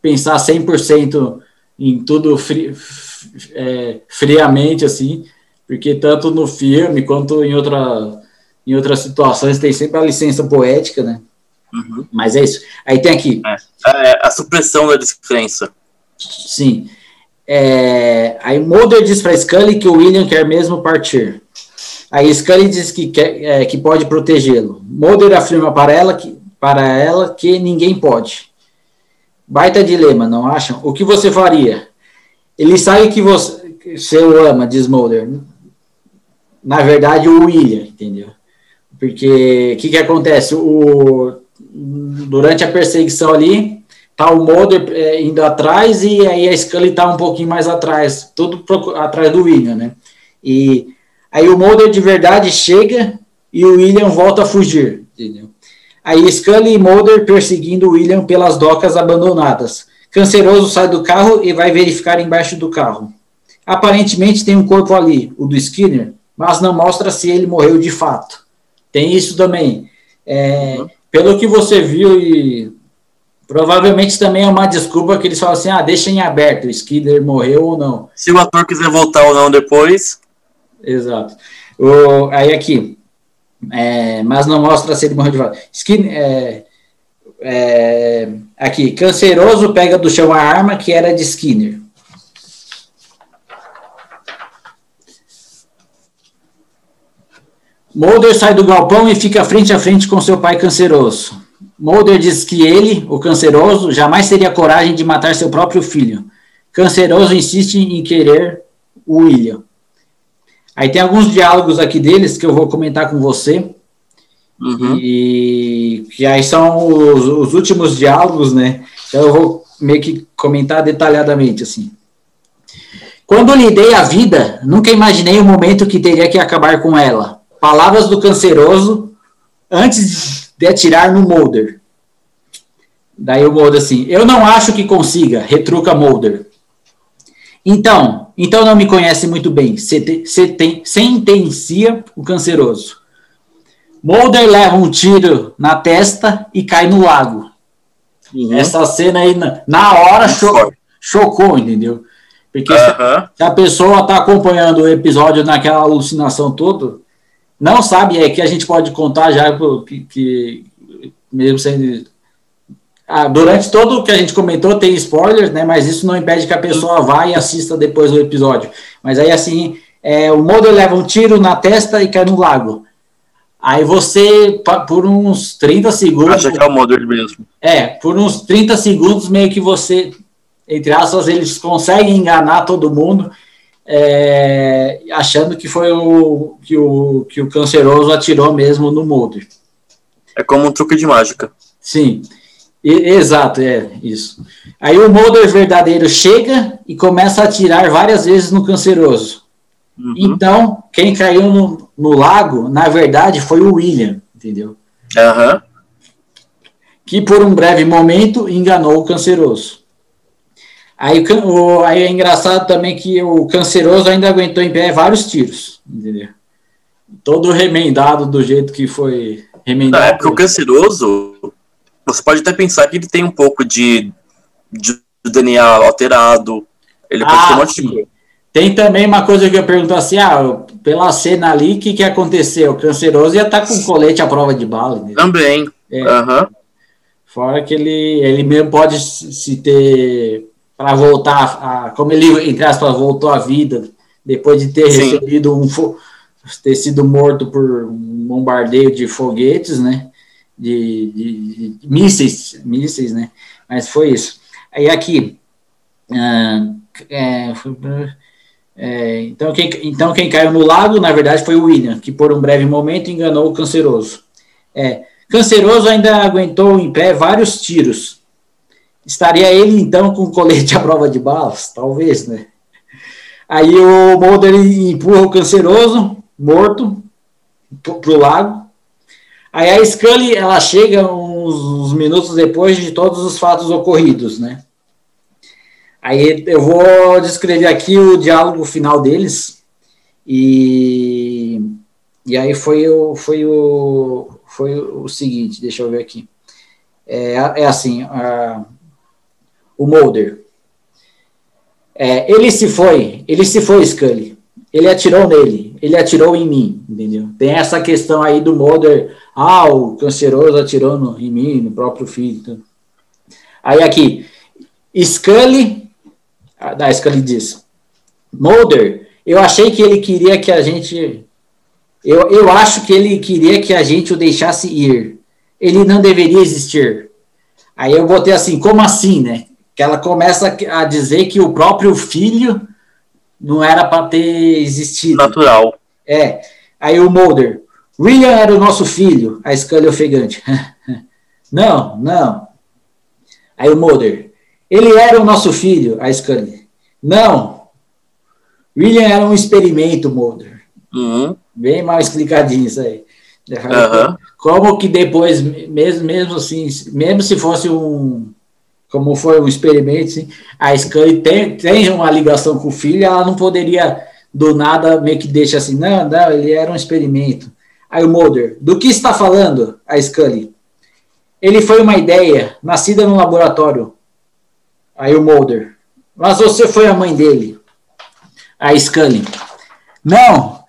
A: pensar 100% em tudo fri, é, friamente, assim, porque tanto no filme quanto em, outra, em outras situações tem sempre a licença poética, né? Uhum. Mas é isso. Aí tem aqui.
B: É, é a supressão da descrença.
A: Sim. É, aí Mulder diz para Scully que o William quer mesmo partir. Aí Scully diz que, quer, é, que pode protegê-lo. Mulder afirma para ela, que, para ela que ninguém pode. Baita dilema, não acham? O que você faria? Ele sabe que você, você o ama, diz Mulder. Na verdade, o William, entendeu? Porque o que, que acontece? O, durante a perseguição ali, tá o Mulder é, indo atrás e aí a Scully tá um pouquinho mais atrás, tudo atrás do William, né? E aí o Mulder de verdade chega e o William volta a fugir, entendeu? Aí Scully e Mulder perseguindo o William pelas docas abandonadas. Canceroso sai do carro e vai verificar embaixo do carro. Aparentemente tem um corpo ali, o do Skinner, mas não mostra se ele morreu de fato. Tem isso também. É, uhum. Pelo que você viu e Provavelmente também é uma desculpa que eles falam assim: ah, deixa em aberto, o Skidder morreu ou não.
B: Se o ator quiser voltar ou não depois.
A: Exato. O, aí aqui, é, mas não mostra se ele morreu de fato. Skin, é, é, aqui, canceroso pega do chão a arma que era de Skinner. Mulder sai do galpão e fica frente a frente com seu pai canceroso. Mulder diz que ele, o canceroso, jamais teria coragem de matar seu próprio filho. Canceroso insiste em querer o William. Aí tem alguns diálogos aqui deles que eu vou comentar com você. Uhum. E que aí são os, os, últimos diálogos, né? Então eu vou meio que comentar detalhadamente assim. Quando lhe dei a vida, nunca imaginei o momento que teria que acabar com ela. Palavras do canceroso antes de atirar no Mulder. Daí o Mulder assim, eu não acho que consiga, retruca Mulder. Então, então não me conhece muito bem, sentencia o canceroso. Mulder leva um tiro na testa e cai no lago. Uhum. Essa cena aí, na, na hora, cho chocou, entendeu? Porque uhum. se a pessoa está acompanhando o episódio naquela alucinação toda, não sabe, é que a gente pode contar já que, que mesmo sendo. Ah, durante todo o que a gente comentou tem spoilers, né? Mas isso não impede que a pessoa vá e assista depois do episódio. Mas aí assim, é, o Mulder leva um tiro na testa e cai no lago. Aí você, por uns 30 segundos.
B: Acha que é o Mulder mesmo.
A: É, por uns 30 segundos, meio que você, entre aspas, eles conseguem enganar todo mundo é, achando que foi o que, o que o canceroso atirou mesmo no Mulder.
B: É como um truque de mágica.
A: Sim, e, exato, é isso. Aí o Mulder verdadeiro chega e começa a atirar várias vezes no canceroso. Uhum. Então, quem caiu no, no, lago, na verdade, foi o William, entendeu?
B: Uhum.
A: Que por um breve momento enganou o canceroso. Aí, o, aí é engraçado também que o canceroso ainda aguentou em pé vários tiros, entendeu? Todo remendado do jeito que foi remendado.
B: É, porque o canceroso, você pode até pensar que ele tem um pouco de, de DNA alterado, ele pode
A: ah, ter um monte de coisa. Tem também uma coisa que eu pergunto assim, ah, pela cena ali, o que, que aconteceu? O canceroso ia estar tá com colete à prova de bala. Né?
B: Também, é. Uhum.
A: Fora que ele, ele mesmo pode se ter para voltar, a, como ele, entre aspas, voltou à vida, depois de ter Sim. recebido um, ter sido morto por um bombardeio de foguetes, né, de, de, de mísseis, mísseis, né, mas foi isso. Aí aqui, ah, é, é, então, quem, então quem caiu no lago, na verdade, foi o William, que por um breve momento enganou o canceroso. É, canceroso ainda aguentou em pé vários tiros, Estaria ele, então, com colete à prova de balas? Talvez, né? Aí o Mulder empurra o canceroso, morto, para o lago. Aí a Scully, ela chega uns, uns, minutos depois de todos os fatos ocorridos, né? Aí eu vou descrever aqui o diálogo final deles. E, e aí foi o, foi, o, foi o seguinte, deixa eu ver aqui. É, é assim, a, o Mulder. É, ele se foi, ele se foi, Scully. Ele atirou nele, ele atirou em mim, entendeu? Tem essa questão aí do Mulder, ah, o canceroso atirou no, em mim, no próprio filho. Então. Aí aqui, Scully, ah, da Scully diz, Mulder, eu achei que ele queria que a gente, eu, eu acho que ele queria que a gente o deixasse ir. Ele não deveria existir. Aí eu botei assim, como assim, né? Que ela começa a dizer que o próprio filho não era para ter existido.
B: Natural.
A: É. Aí o Mulder, William era o nosso filho, a Scully ofegante. (laughs) não, não. Aí o Mulder, ele era o nosso filho, a Scully. Não. William era um experimento, Mulder. Uhum. Bem mal explicadinho isso aí. Uhum. Como que depois, mesmo, mesmo assim, mesmo se fosse um, como foi um experimento, assim, a Scully tem, tem uma ligação com o filho, ela não poderia do nada meio que deixa assim, não, não, ele era um experimento. Aí o Mulder, do que está falando a Scully? Ele foi uma ideia, nascida no laboratório. Aí o Mulder, mas você foi a mãe dele. A Scully, não,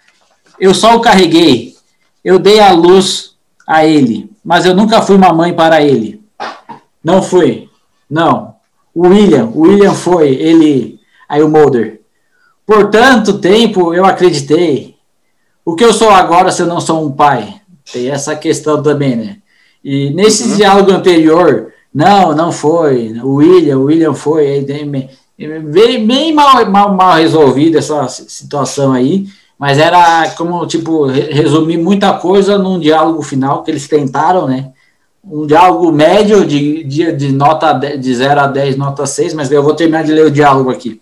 A: eu só o carreguei. Eu dei a luz a ele, mas eu nunca fui uma mãe para ele. Não fui. Não. O William, o William foi, ele. Aí o Mulder. Por tanto tempo eu acreditei. O que eu sou agora se eu não sou um pai? Tem essa questão também, né? E nesse uhum. diálogo anterior, não, não foi. O William, o William foi. Bem, bem mal, mal, mal resolvida essa situação aí. Mas era como, tipo, resumir muita coisa num diálogo final que eles tentaram, né? Um diálogo médio de, de, de nota de 0 a 10, nota 6, mas eu vou terminar de ler o diálogo aqui.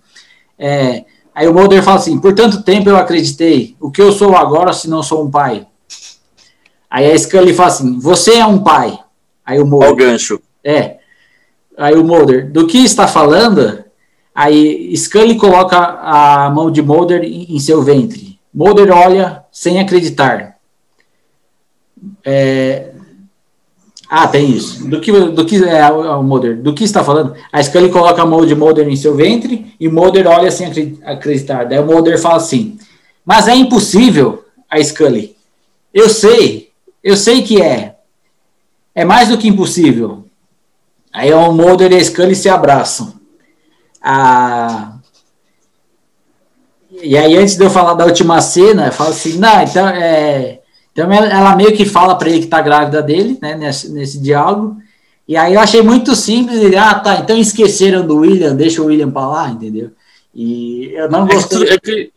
A: É, aí o Mulder fala assim: Por tanto tempo eu acreditei. O que eu sou agora se não sou um pai? Aí a Scully fala assim: Você é um pai. Aí o Mulder.
B: Olha o gancho.
A: É. Aí o Mulder: Do que está falando? Aí Scully coloca a mão de Mulder em, em seu ventre. Mulder olha sem acreditar. É... Ah, tem isso. Do que, do que é o Mulder? Do que está falando? A Scully coloca a mão de Mulder em seu ventre e Mulder olha sem acreditar. Daí o Mulder fala assim: Mas é impossível, a Scully. Eu sei, eu sei que é. É mais do que impossível. Aí o Mulder e a Scully se abraçam. A e aí, antes de eu falar da última cena, eu falo assim, não, então, é, então ela meio que fala para ele que tá grávida dele, né, nesse, nesse diálogo, e aí eu achei muito simples, e, ah, tá, então esqueceram do William, deixa o William para lá, entendeu? E eu não gostei...
B: É que, é, que,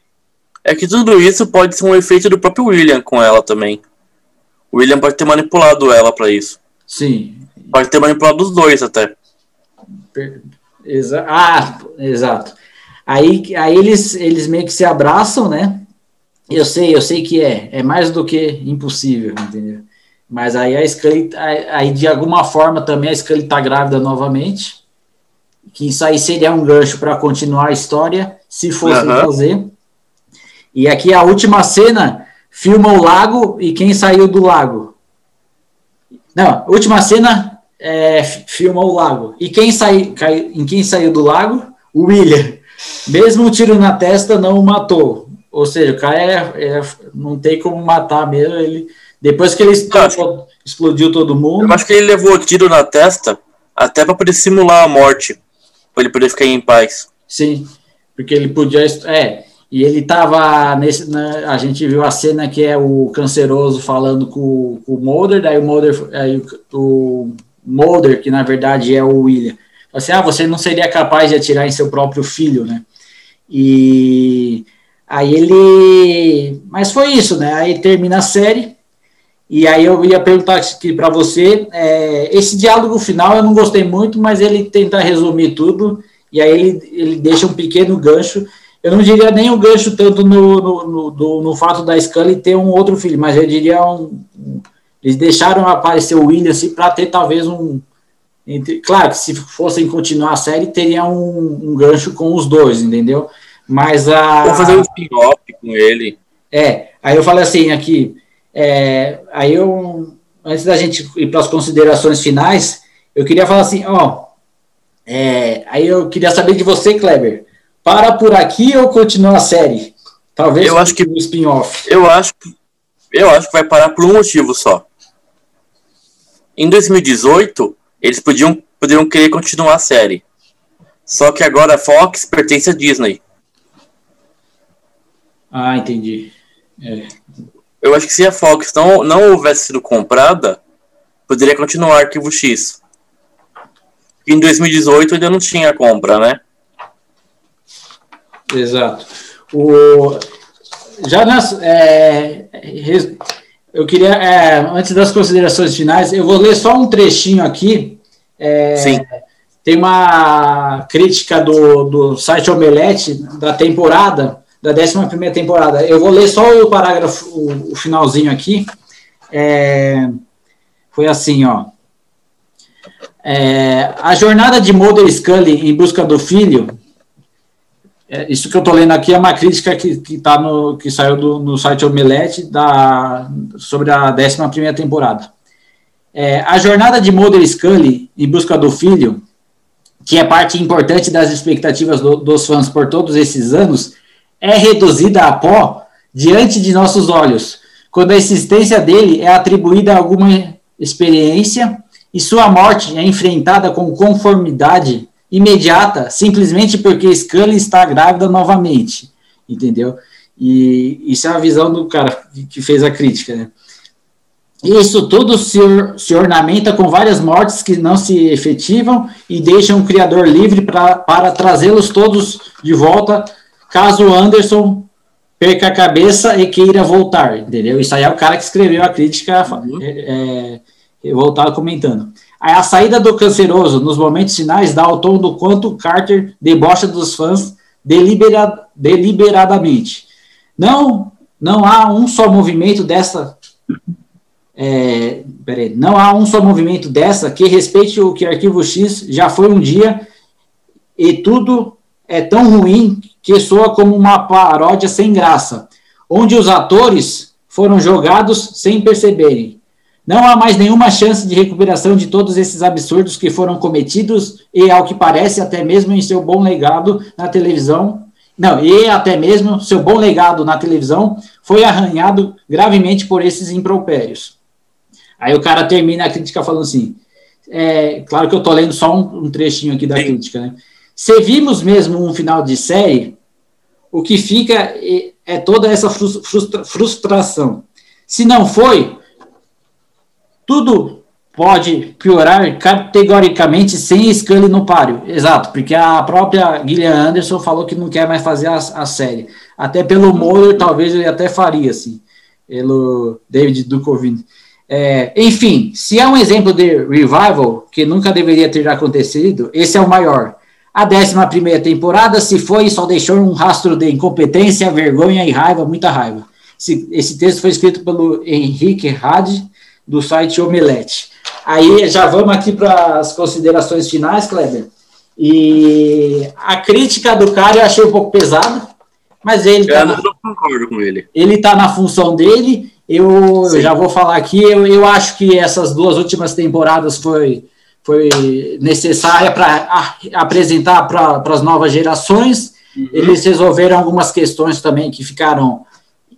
B: é que tudo isso pode ser um efeito do próprio William com ela também. O William pode ter manipulado ela para isso.
A: Sim.
B: Pode ter manipulado os dois até.
A: Exa ah, exato. Aí, aí eles, eles meio que se abraçam, né? Eu sei, eu sei que é, é mais do que impossível, entendeu? Mas aí a Scully, aí de alguma forma também a Scully tá grávida novamente, que isso aí seria um gancho para continuar a história, se fosse uhum. fazer. E aqui a última cena filma o lago e quem saiu do lago. Não, última cena é, filma o lago. E quem saiu, em quem saiu do lago? O William. Mesmo um tiro na testa não o matou. Ou seja, o cara é, é, não tem como matar mesmo. Ele, depois que ele explodiu, explodiu todo mundo.
B: Eu acho que ele levou o tiro na testa até para poder simular a morte. Para ele poder ficar em paz.
A: Sim, porque ele podia. É, e ele tava nesse. Né, a gente viu a cena que é o canceroso falando com, com o Mulder, daí o Mulder. Aí o Mulder, que na verdade é o William assim, ah, você não seria capaz de atirar em seu próprio filho, né? E aí ele, mas foi isso, né? Aí termina a série e aí eu ia perguntar aqui para você, é, esse diálogo final eu não gostei muito, mas ele tenta resumir tudo e aí ele, ele deixa um pequeno gancho. Eu não diria nem um gancho tanto no, no, no, do, no fato da Scully ter um outro filho, mas eu diria um, eles deixaram aparecer o William assim, para ter talvez um, entre, claro que se fossem continuar a série, teria um, um gancho com os dois, entendeu? Mas a.
B: Vou fazer um spin-off com ele.
A: É, aí eu falei assim aqui. É, aí eu, antes da gente ir para as considerações finais, eu queria falar assim, ó. É, aí eu queria saber de você, Kleber. Para por aqui ou continua a série? Talvez
B: eu acho que o spin-off. Eu acho que eu acho que vai parar por um motivo só. Em 2018, eles podiam, poderiam querer continuar a série. Só que agora a Fox pertence à Disney.
A: Ah, entendi. É.
B: Eu acho que se a Fox não, não houvesse sido comprada, poderia continuar Arquivo X. Em 2018 ainda não tinha compra, né?
A: Exato. O, já nas, é, eu queria, é, antes das considerações finais, eu vou ler só um trechinho aqui. É,
B: Sim.
A: tem uma crítica do, do site Omelete da temporada, da 11 primeira temporada. Eu vou ler só o parágrafo, o, o finalzinho aqui. É, foi assim, ó. É, a jornada de Mulder Scully em busca do filho, é, isso que eu estou lendo aqui é uma crítica que, que, tá no, que saiu do, no site Omelete da, sobre a 11 primeira temporada. É, a jornada de Mulder Scully em busca do filho, que é parte importante das expectativas do, dos fãs por todos esses anos, é reduzida a pó diante de nossos olhos, quando a existência dele é atribuída a alguma experiência e sua morte é enfrentada com conformidade imediata, simplesmente porque Scully está grávida novamente, entendeu? E isso é a visão do cara que fez a crítica, né? Isso tudo se, se ornamenta com várias mortes que não se efetivam e deixam o criador livre pra, para trazê-los todos de volta, caso Anderson perca a cabeça e queira voltar, entendeu? Isso aí é o cara que escreveu a crítica uhum. é, é, voltado comentando. A saída do canceroso nos momentos finais dá o tom do quanto Carter debocha dos fãs delibera, deliberadamente. Não, não há um só movimento dessa. É, peraí, não há um só movimento dessa que respeite o que Arquivo X já foi um dia e tudo é tão ruim que soa como uma paródia sem graça, onde os atores foram jogados sem perceberem. Não há mais nenhuma chance de recuperação de todos esses absurdos que foram cometidos e, ao que parece, até mesmo em seu bom legado na televisão. Não, e até mesmo seu bom legado na televisão foi arranhado gravemente por esses impropérios. Aí o cara termina a crítica falando assim: é, claro que eu estou lendo só um, um, trechinho aqui da Sim. crítica, né? Se vimos mesmo um final de série, o que fica é, toda essa frustra, frustração. Se não foi, tudo pode piorar categoricamente sem Scully no páreo. Exato, porque a própria Gillian Anderson falou que não quer mais fazer a, a série. Até pelo Moller, talvez ele até faria, assim, pelo David Duchovny. É, enfim, se é um exemplo de revival, que nunca deveria ter acontecido, esse é o maior. A 11 primeira temporada, se foi, só deixou um rastro de incompetência, vergonha e raiva, muita raiva. Esse, esse texto foi escrito pelo Henrique Hadi, do site Omelete. Aí já vamos aqui para as considerações finais, Kleber. E a crítica do cara eu achei um pouco pesada, mas ele.
B: Eu tá não na, concordo com ele.
A: Ele está na função dele. Eu, eu, já vou falar aqui. Eu, eu acho que essas duas últimas temporadas foi, foi necessária para apresentar para as novas gerações. Uhum. Eles resolveram algumas questões também que ficaram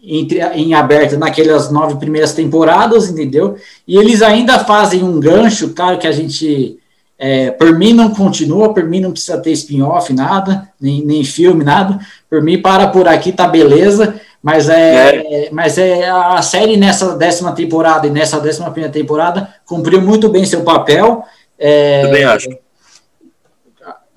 A: entre, em aberto naquelas nove primeiras temporadas, entendeu? E eles ainda fazem um gancho, claro que a gente, é, por mim não continua, por mim não precisa ter spin-off, nada, nem, nem filme, nada, por mim para por aqui, tá beleza, mas é, é, mas é a série nessa décima temporada e nessa décima primeira temporada cumpriu muito bem seu papel. É,
B: Também acho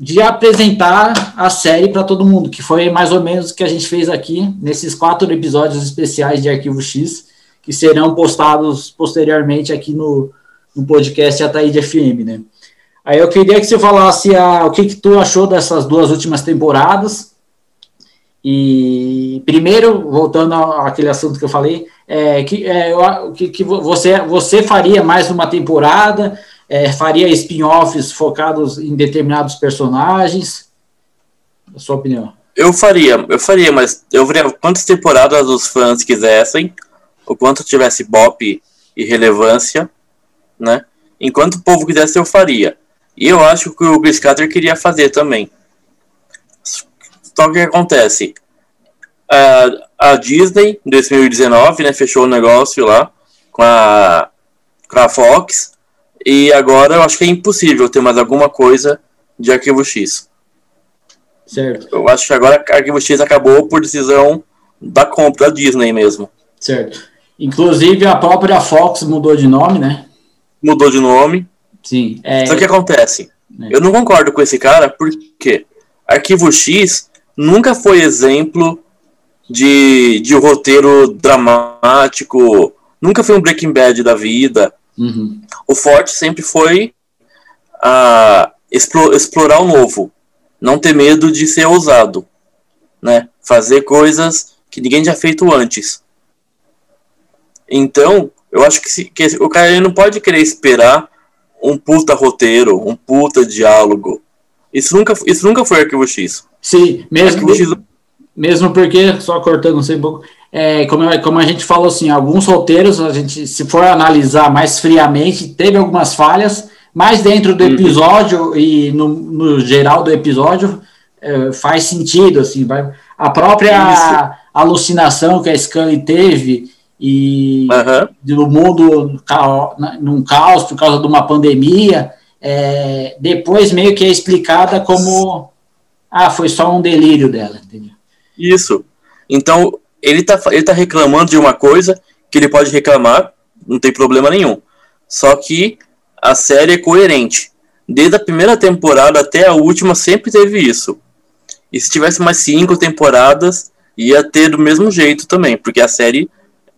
A: de apresentar a série para todo mundo, que foi mais ou menos o que a gente fez aqui nesses quatro episódios especiais de Arquivo X, que serão postados posteriormente aqui no, no podcast Ataíde FM, né? Aí eu queria que você falasse a, o que, que tu achou dessas duas últimas temporadas. E primeiro, voltando àquele assunto que eu falei, é, que, é, que, que você, você faria mais uma temporada? É, faria spin-offs focados em determinados personagens? A sua opinião?
B: Eu faria, eu faria, mas eu veria quantas temporadas os fãs quisessem, o quanto tivesse bop e relevância, né? Enquanto o povo quisesse, eu faria. E eu acho que o Chris Carter queria fazer também. Só que acontece? A, a Disney, em 2019, né, fechou o negócio lá com a, com a Fox e agora eu acho que é impossível ter mais alguma coisa de Arquivo X.
A: Certo.
B: Eu acho que agora Arquivo X acabou por decisão da compra da Disney mesmo.
A: Certo. Inclusive a própria Fox mudou de nome, né?
B: Mudou de nome.
A: Sim.
B: É... Só que acontece. É. Eu não concordo com esse cara porque Arquivo X nunca foi exemplo de, de roteiro dramático, nunca foi um Breaking Bad da vida.
A: Uhum.
B: O forte sempre foi a explorar o novo, não ter medo de ser ousado, né? Fazer coisas que ninguém já feito antes. Então, eu acho que, se, que o cara não pode querer esperar um puta roteiro, um puta diálogo. Isso nunca, isso nunca foi Arquivo X.
A: Sim, mesmo, X... mesmo porque, só cortando um pouco, é, como, como a gente falou assim, alguns roteiros, a gente, se for analisar mais friamente, teve algumas falhas, mas dentro do uhum. episódio uhum. e no, no, geral do episódio é, faz sentido, assim, vai, a própria Isso. alucinação que a Scully teve e uhum. do mundo num caos por causa de uma pandemia, é, depois meio que é explicada como ah, foi só um delírio dela, entendeu?
B: Isso. Então, ele tá, ele tá reclamando de uma coisa que ele pode reclamar, não tem problema nenhum. Só que a série é coerente. Desde a primeira temporada até a última sempre teve isso. E se tivesse mais cinco temporadas, ia ter do mesmo jeito também, porque a série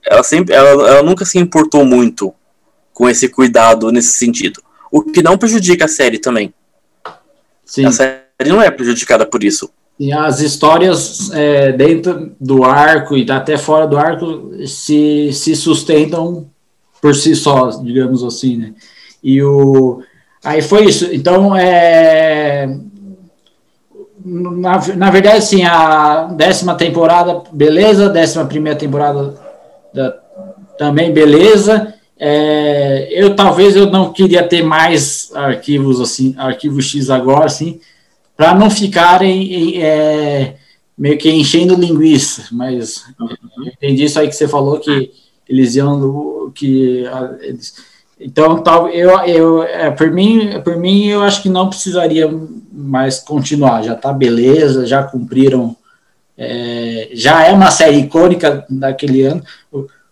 B: ela sempre ela, ela nunca se importou muito com esse cuidado nesse sentido. O que não prejudica a série também. Sim. A série não é prejudicada por isso.
A: E as histórias é, dentro do arco e até fora do arco se, se sustentam por si só, digamos assim, né? E o aí foi isso. Então é na, na verdade, assim, a décima temporada, beleza, décima primeira temporada da, também beleza. É, eu talvez eu não queria ter mais arquivos assim, arquivo X agora, assim, para não ficarem é, meio que enchendo linguiça, mas uhum. entendi isso aí que você falou que eles iam que eles, então tal eu eu é, por mim por mim eu acho que não precisaria mais continuar já tá beleza já cumpriram é, já é uma série icônica daquele ano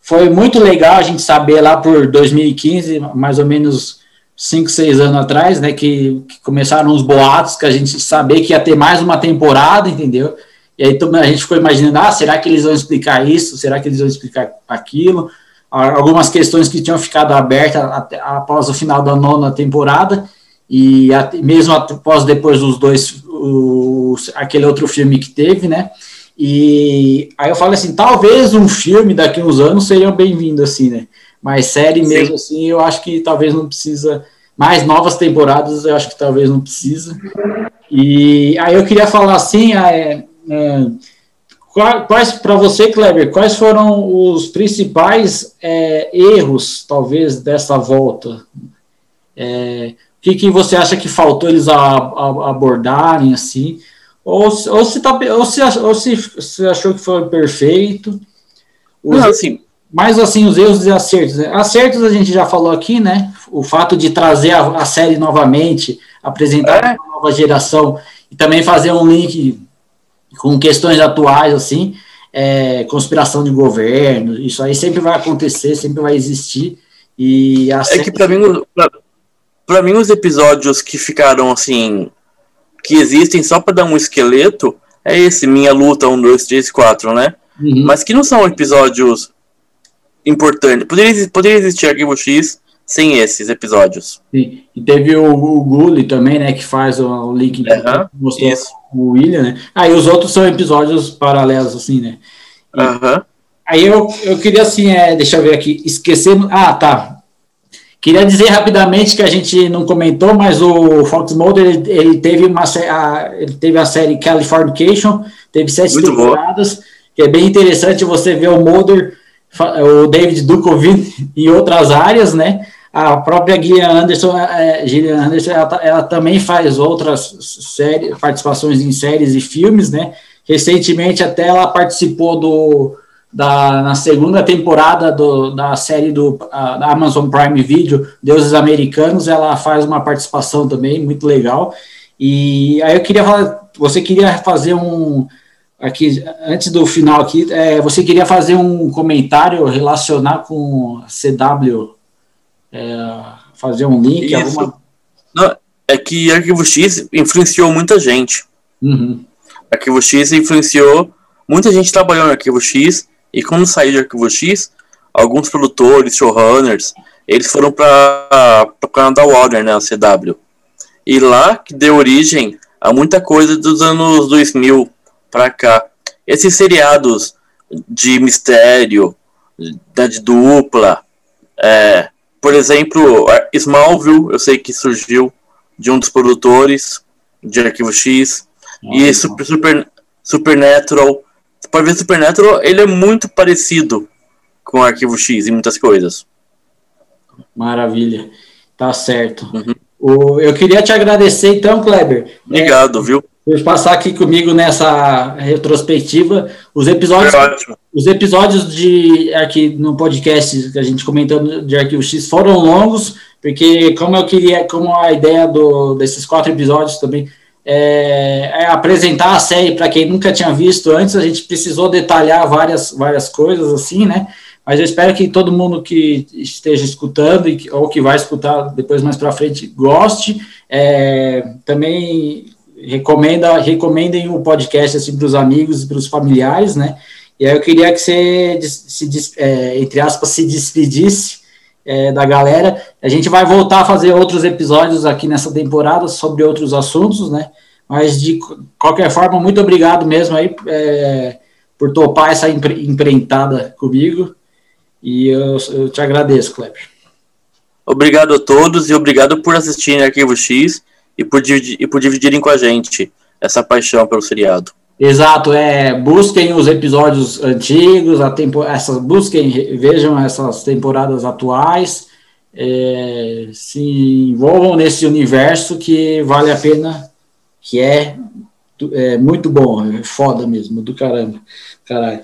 A: foi muito legal a gente saber lá por 2015 mais ou menos cinco, seis anos atrás, né, que, que, começaram os boatos, que a gente sabia que ia ter mais uma temporada, entendeu? E aí a gente ficou imaginando, ah, será que eles vão explicar isso? Será que eles vão explicar aquilo? Algumas questões que tinham ficado abertas até, após o final da nona temporada, e mesmo após depois dos dois, o, aquele outro filme que teve, né? E aí eu falo assim, talvez um filme daqui uns anos seria bem-vindo, assim, né? Mas série Sim. mesmo assim, eu acho que talvez não precisa. Mais novas temporadas, eu acho que talvez não precisa. E aí eu queria falar assim, é, é, quais para você, Kleber, quais foram os principais é, erros, talvez, dessa volta? É, o que, que você acha que faltou eles a, a, abordarem assim? Ou, ou, se, tá, ou, se, ou se, achou que foi perfeito? Os, não, assim, mas assim, os erros e acertos. Né? Acertos a gente já falou aqui, né? O fato de trazer a, a série novamente, apresentar é. uma nova geração e também fazer um link com questões atuais, assim, é, conspiração de governo, isso aí sempre vai acontecer, sempre vai existir. E
B: É que para mim, para mim, os episódios que ficaram assim, que existem só para dar um esqueleto, é esse, Minha Luta 1, 2, 3, 4, né? Uhum. Mas que não são episódios importante. Poderia, poderia existir Arquivo X sem esses episódios.
A: Sim. E teve o, o também, né, que faz o, o link
B: uhum, mostrou isso.
A: o William, né? Aí ah, os outros são episódios paralelos, assim, né?
B: Uhum.
A: Aí eu, eu queria, assim, é, deixa eu ver aqui, esquecer... Ah, tá. Queria dizer rapidamente que a gente não comentou, mas o Fox Mulder, ele, ele, teve uma a, ele teve a série Californication, teve sete Muito temporadas, que é bem interessante você ver o Mulder o David Duchovny (laughs) em outras áreas, né? A própria Gillian Anderson, é, Gillian Anderson ela, ela, também faz outras séries, participações em séries e filmes, né? Recentemente até ela participou do, da, na segunda temporada do, da série do, a, da Amazon Prime Video, Deuses Americanos, ela faz uma participação também muito legal. E aí eu queria falar, você queria fazer um, aqui, antes do final aqui, é, você queria fazer um comentário relacionar com a CW, é, fazer um link? Isso. Alguma...
B: Não, é que Arquivo X influenciou muita gente.
A: Uhum.
B: Arquivo X influenciou, muita gente trabalhou no Arquivo X, e quando saiu de Arquivo X, alguns produtores, showrunners, eles foram para o canal da Warner, né, a CW. E lá que deu origem a muita coisa dos anos 2000 para cá. Esses seriados de mistério, de dupla, é, por exemplo, Smallville, eu sei que surgiu de um dos produtores de Arquivo X, e Super, Super, Supernatural. Você pode ver Supernatural, ele é muito parecido com o Arquivo X em muitas coisas.
A: Maravilha, tá certo. Uhum. O, eu queria te agradecer então, Kleber.
B: Obrigado, é, viu?
A: Por passar aqui comigo nessa retrospectiva. Os episódios, os episódios de aqui no podcast que a gente comentando de Arquivo X foram longos, porque como eu queria, como a ideia do, desses quatro episódios também é, é apresentar a série para quem nunca tinha visto antes, a gente precisou detalhar várias, várias coisas assim, né? Mas eu espero que todo mundo que esteja escutando e, ou que vai escutar depois mais para frente goste. É, também recomenda, recomendem o podcast assim, para os amigos e para os familiares, né? E aí eu queria que você, se, é, entre aspas, se despedisse é, da galera. A gente vai voltar a fazer outros episódios aqui nessa temporada sobre outros assuntos, né? Mas de qualquer forma, muito obrigado mesmo aí é, por topar essa empreitada comigo. E eu, eu te agradeço, Kleber.
B: Obrigado a todos e obrigado por assistirem Arquivo X e por, e por dividirem com a gente essa paixão pelo seriado.
A: Exato, é, busquem os episódios antigos, a tempo, essas, busquem, vejam essas temporadas atuais, é, se envolvam nesse universo que vale a pena, que é, é muito bom, é foda mesmo, do caramba, caralho.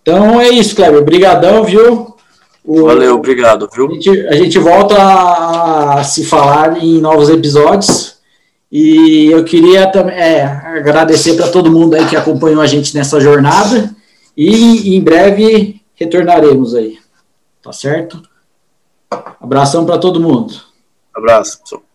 A: Então é isso, Kleber. Obrigadão, viu?
B: O, Valeu, obrigado, viu?
A: A gente, a gente volta a se falar em novos episódios. E eu queria também agradecer para todo mundo aí que acompanhou a gente nessa jornada. E em breve retornaremos aí. Tá certo? Abração para todo mundo.
B: Abraço.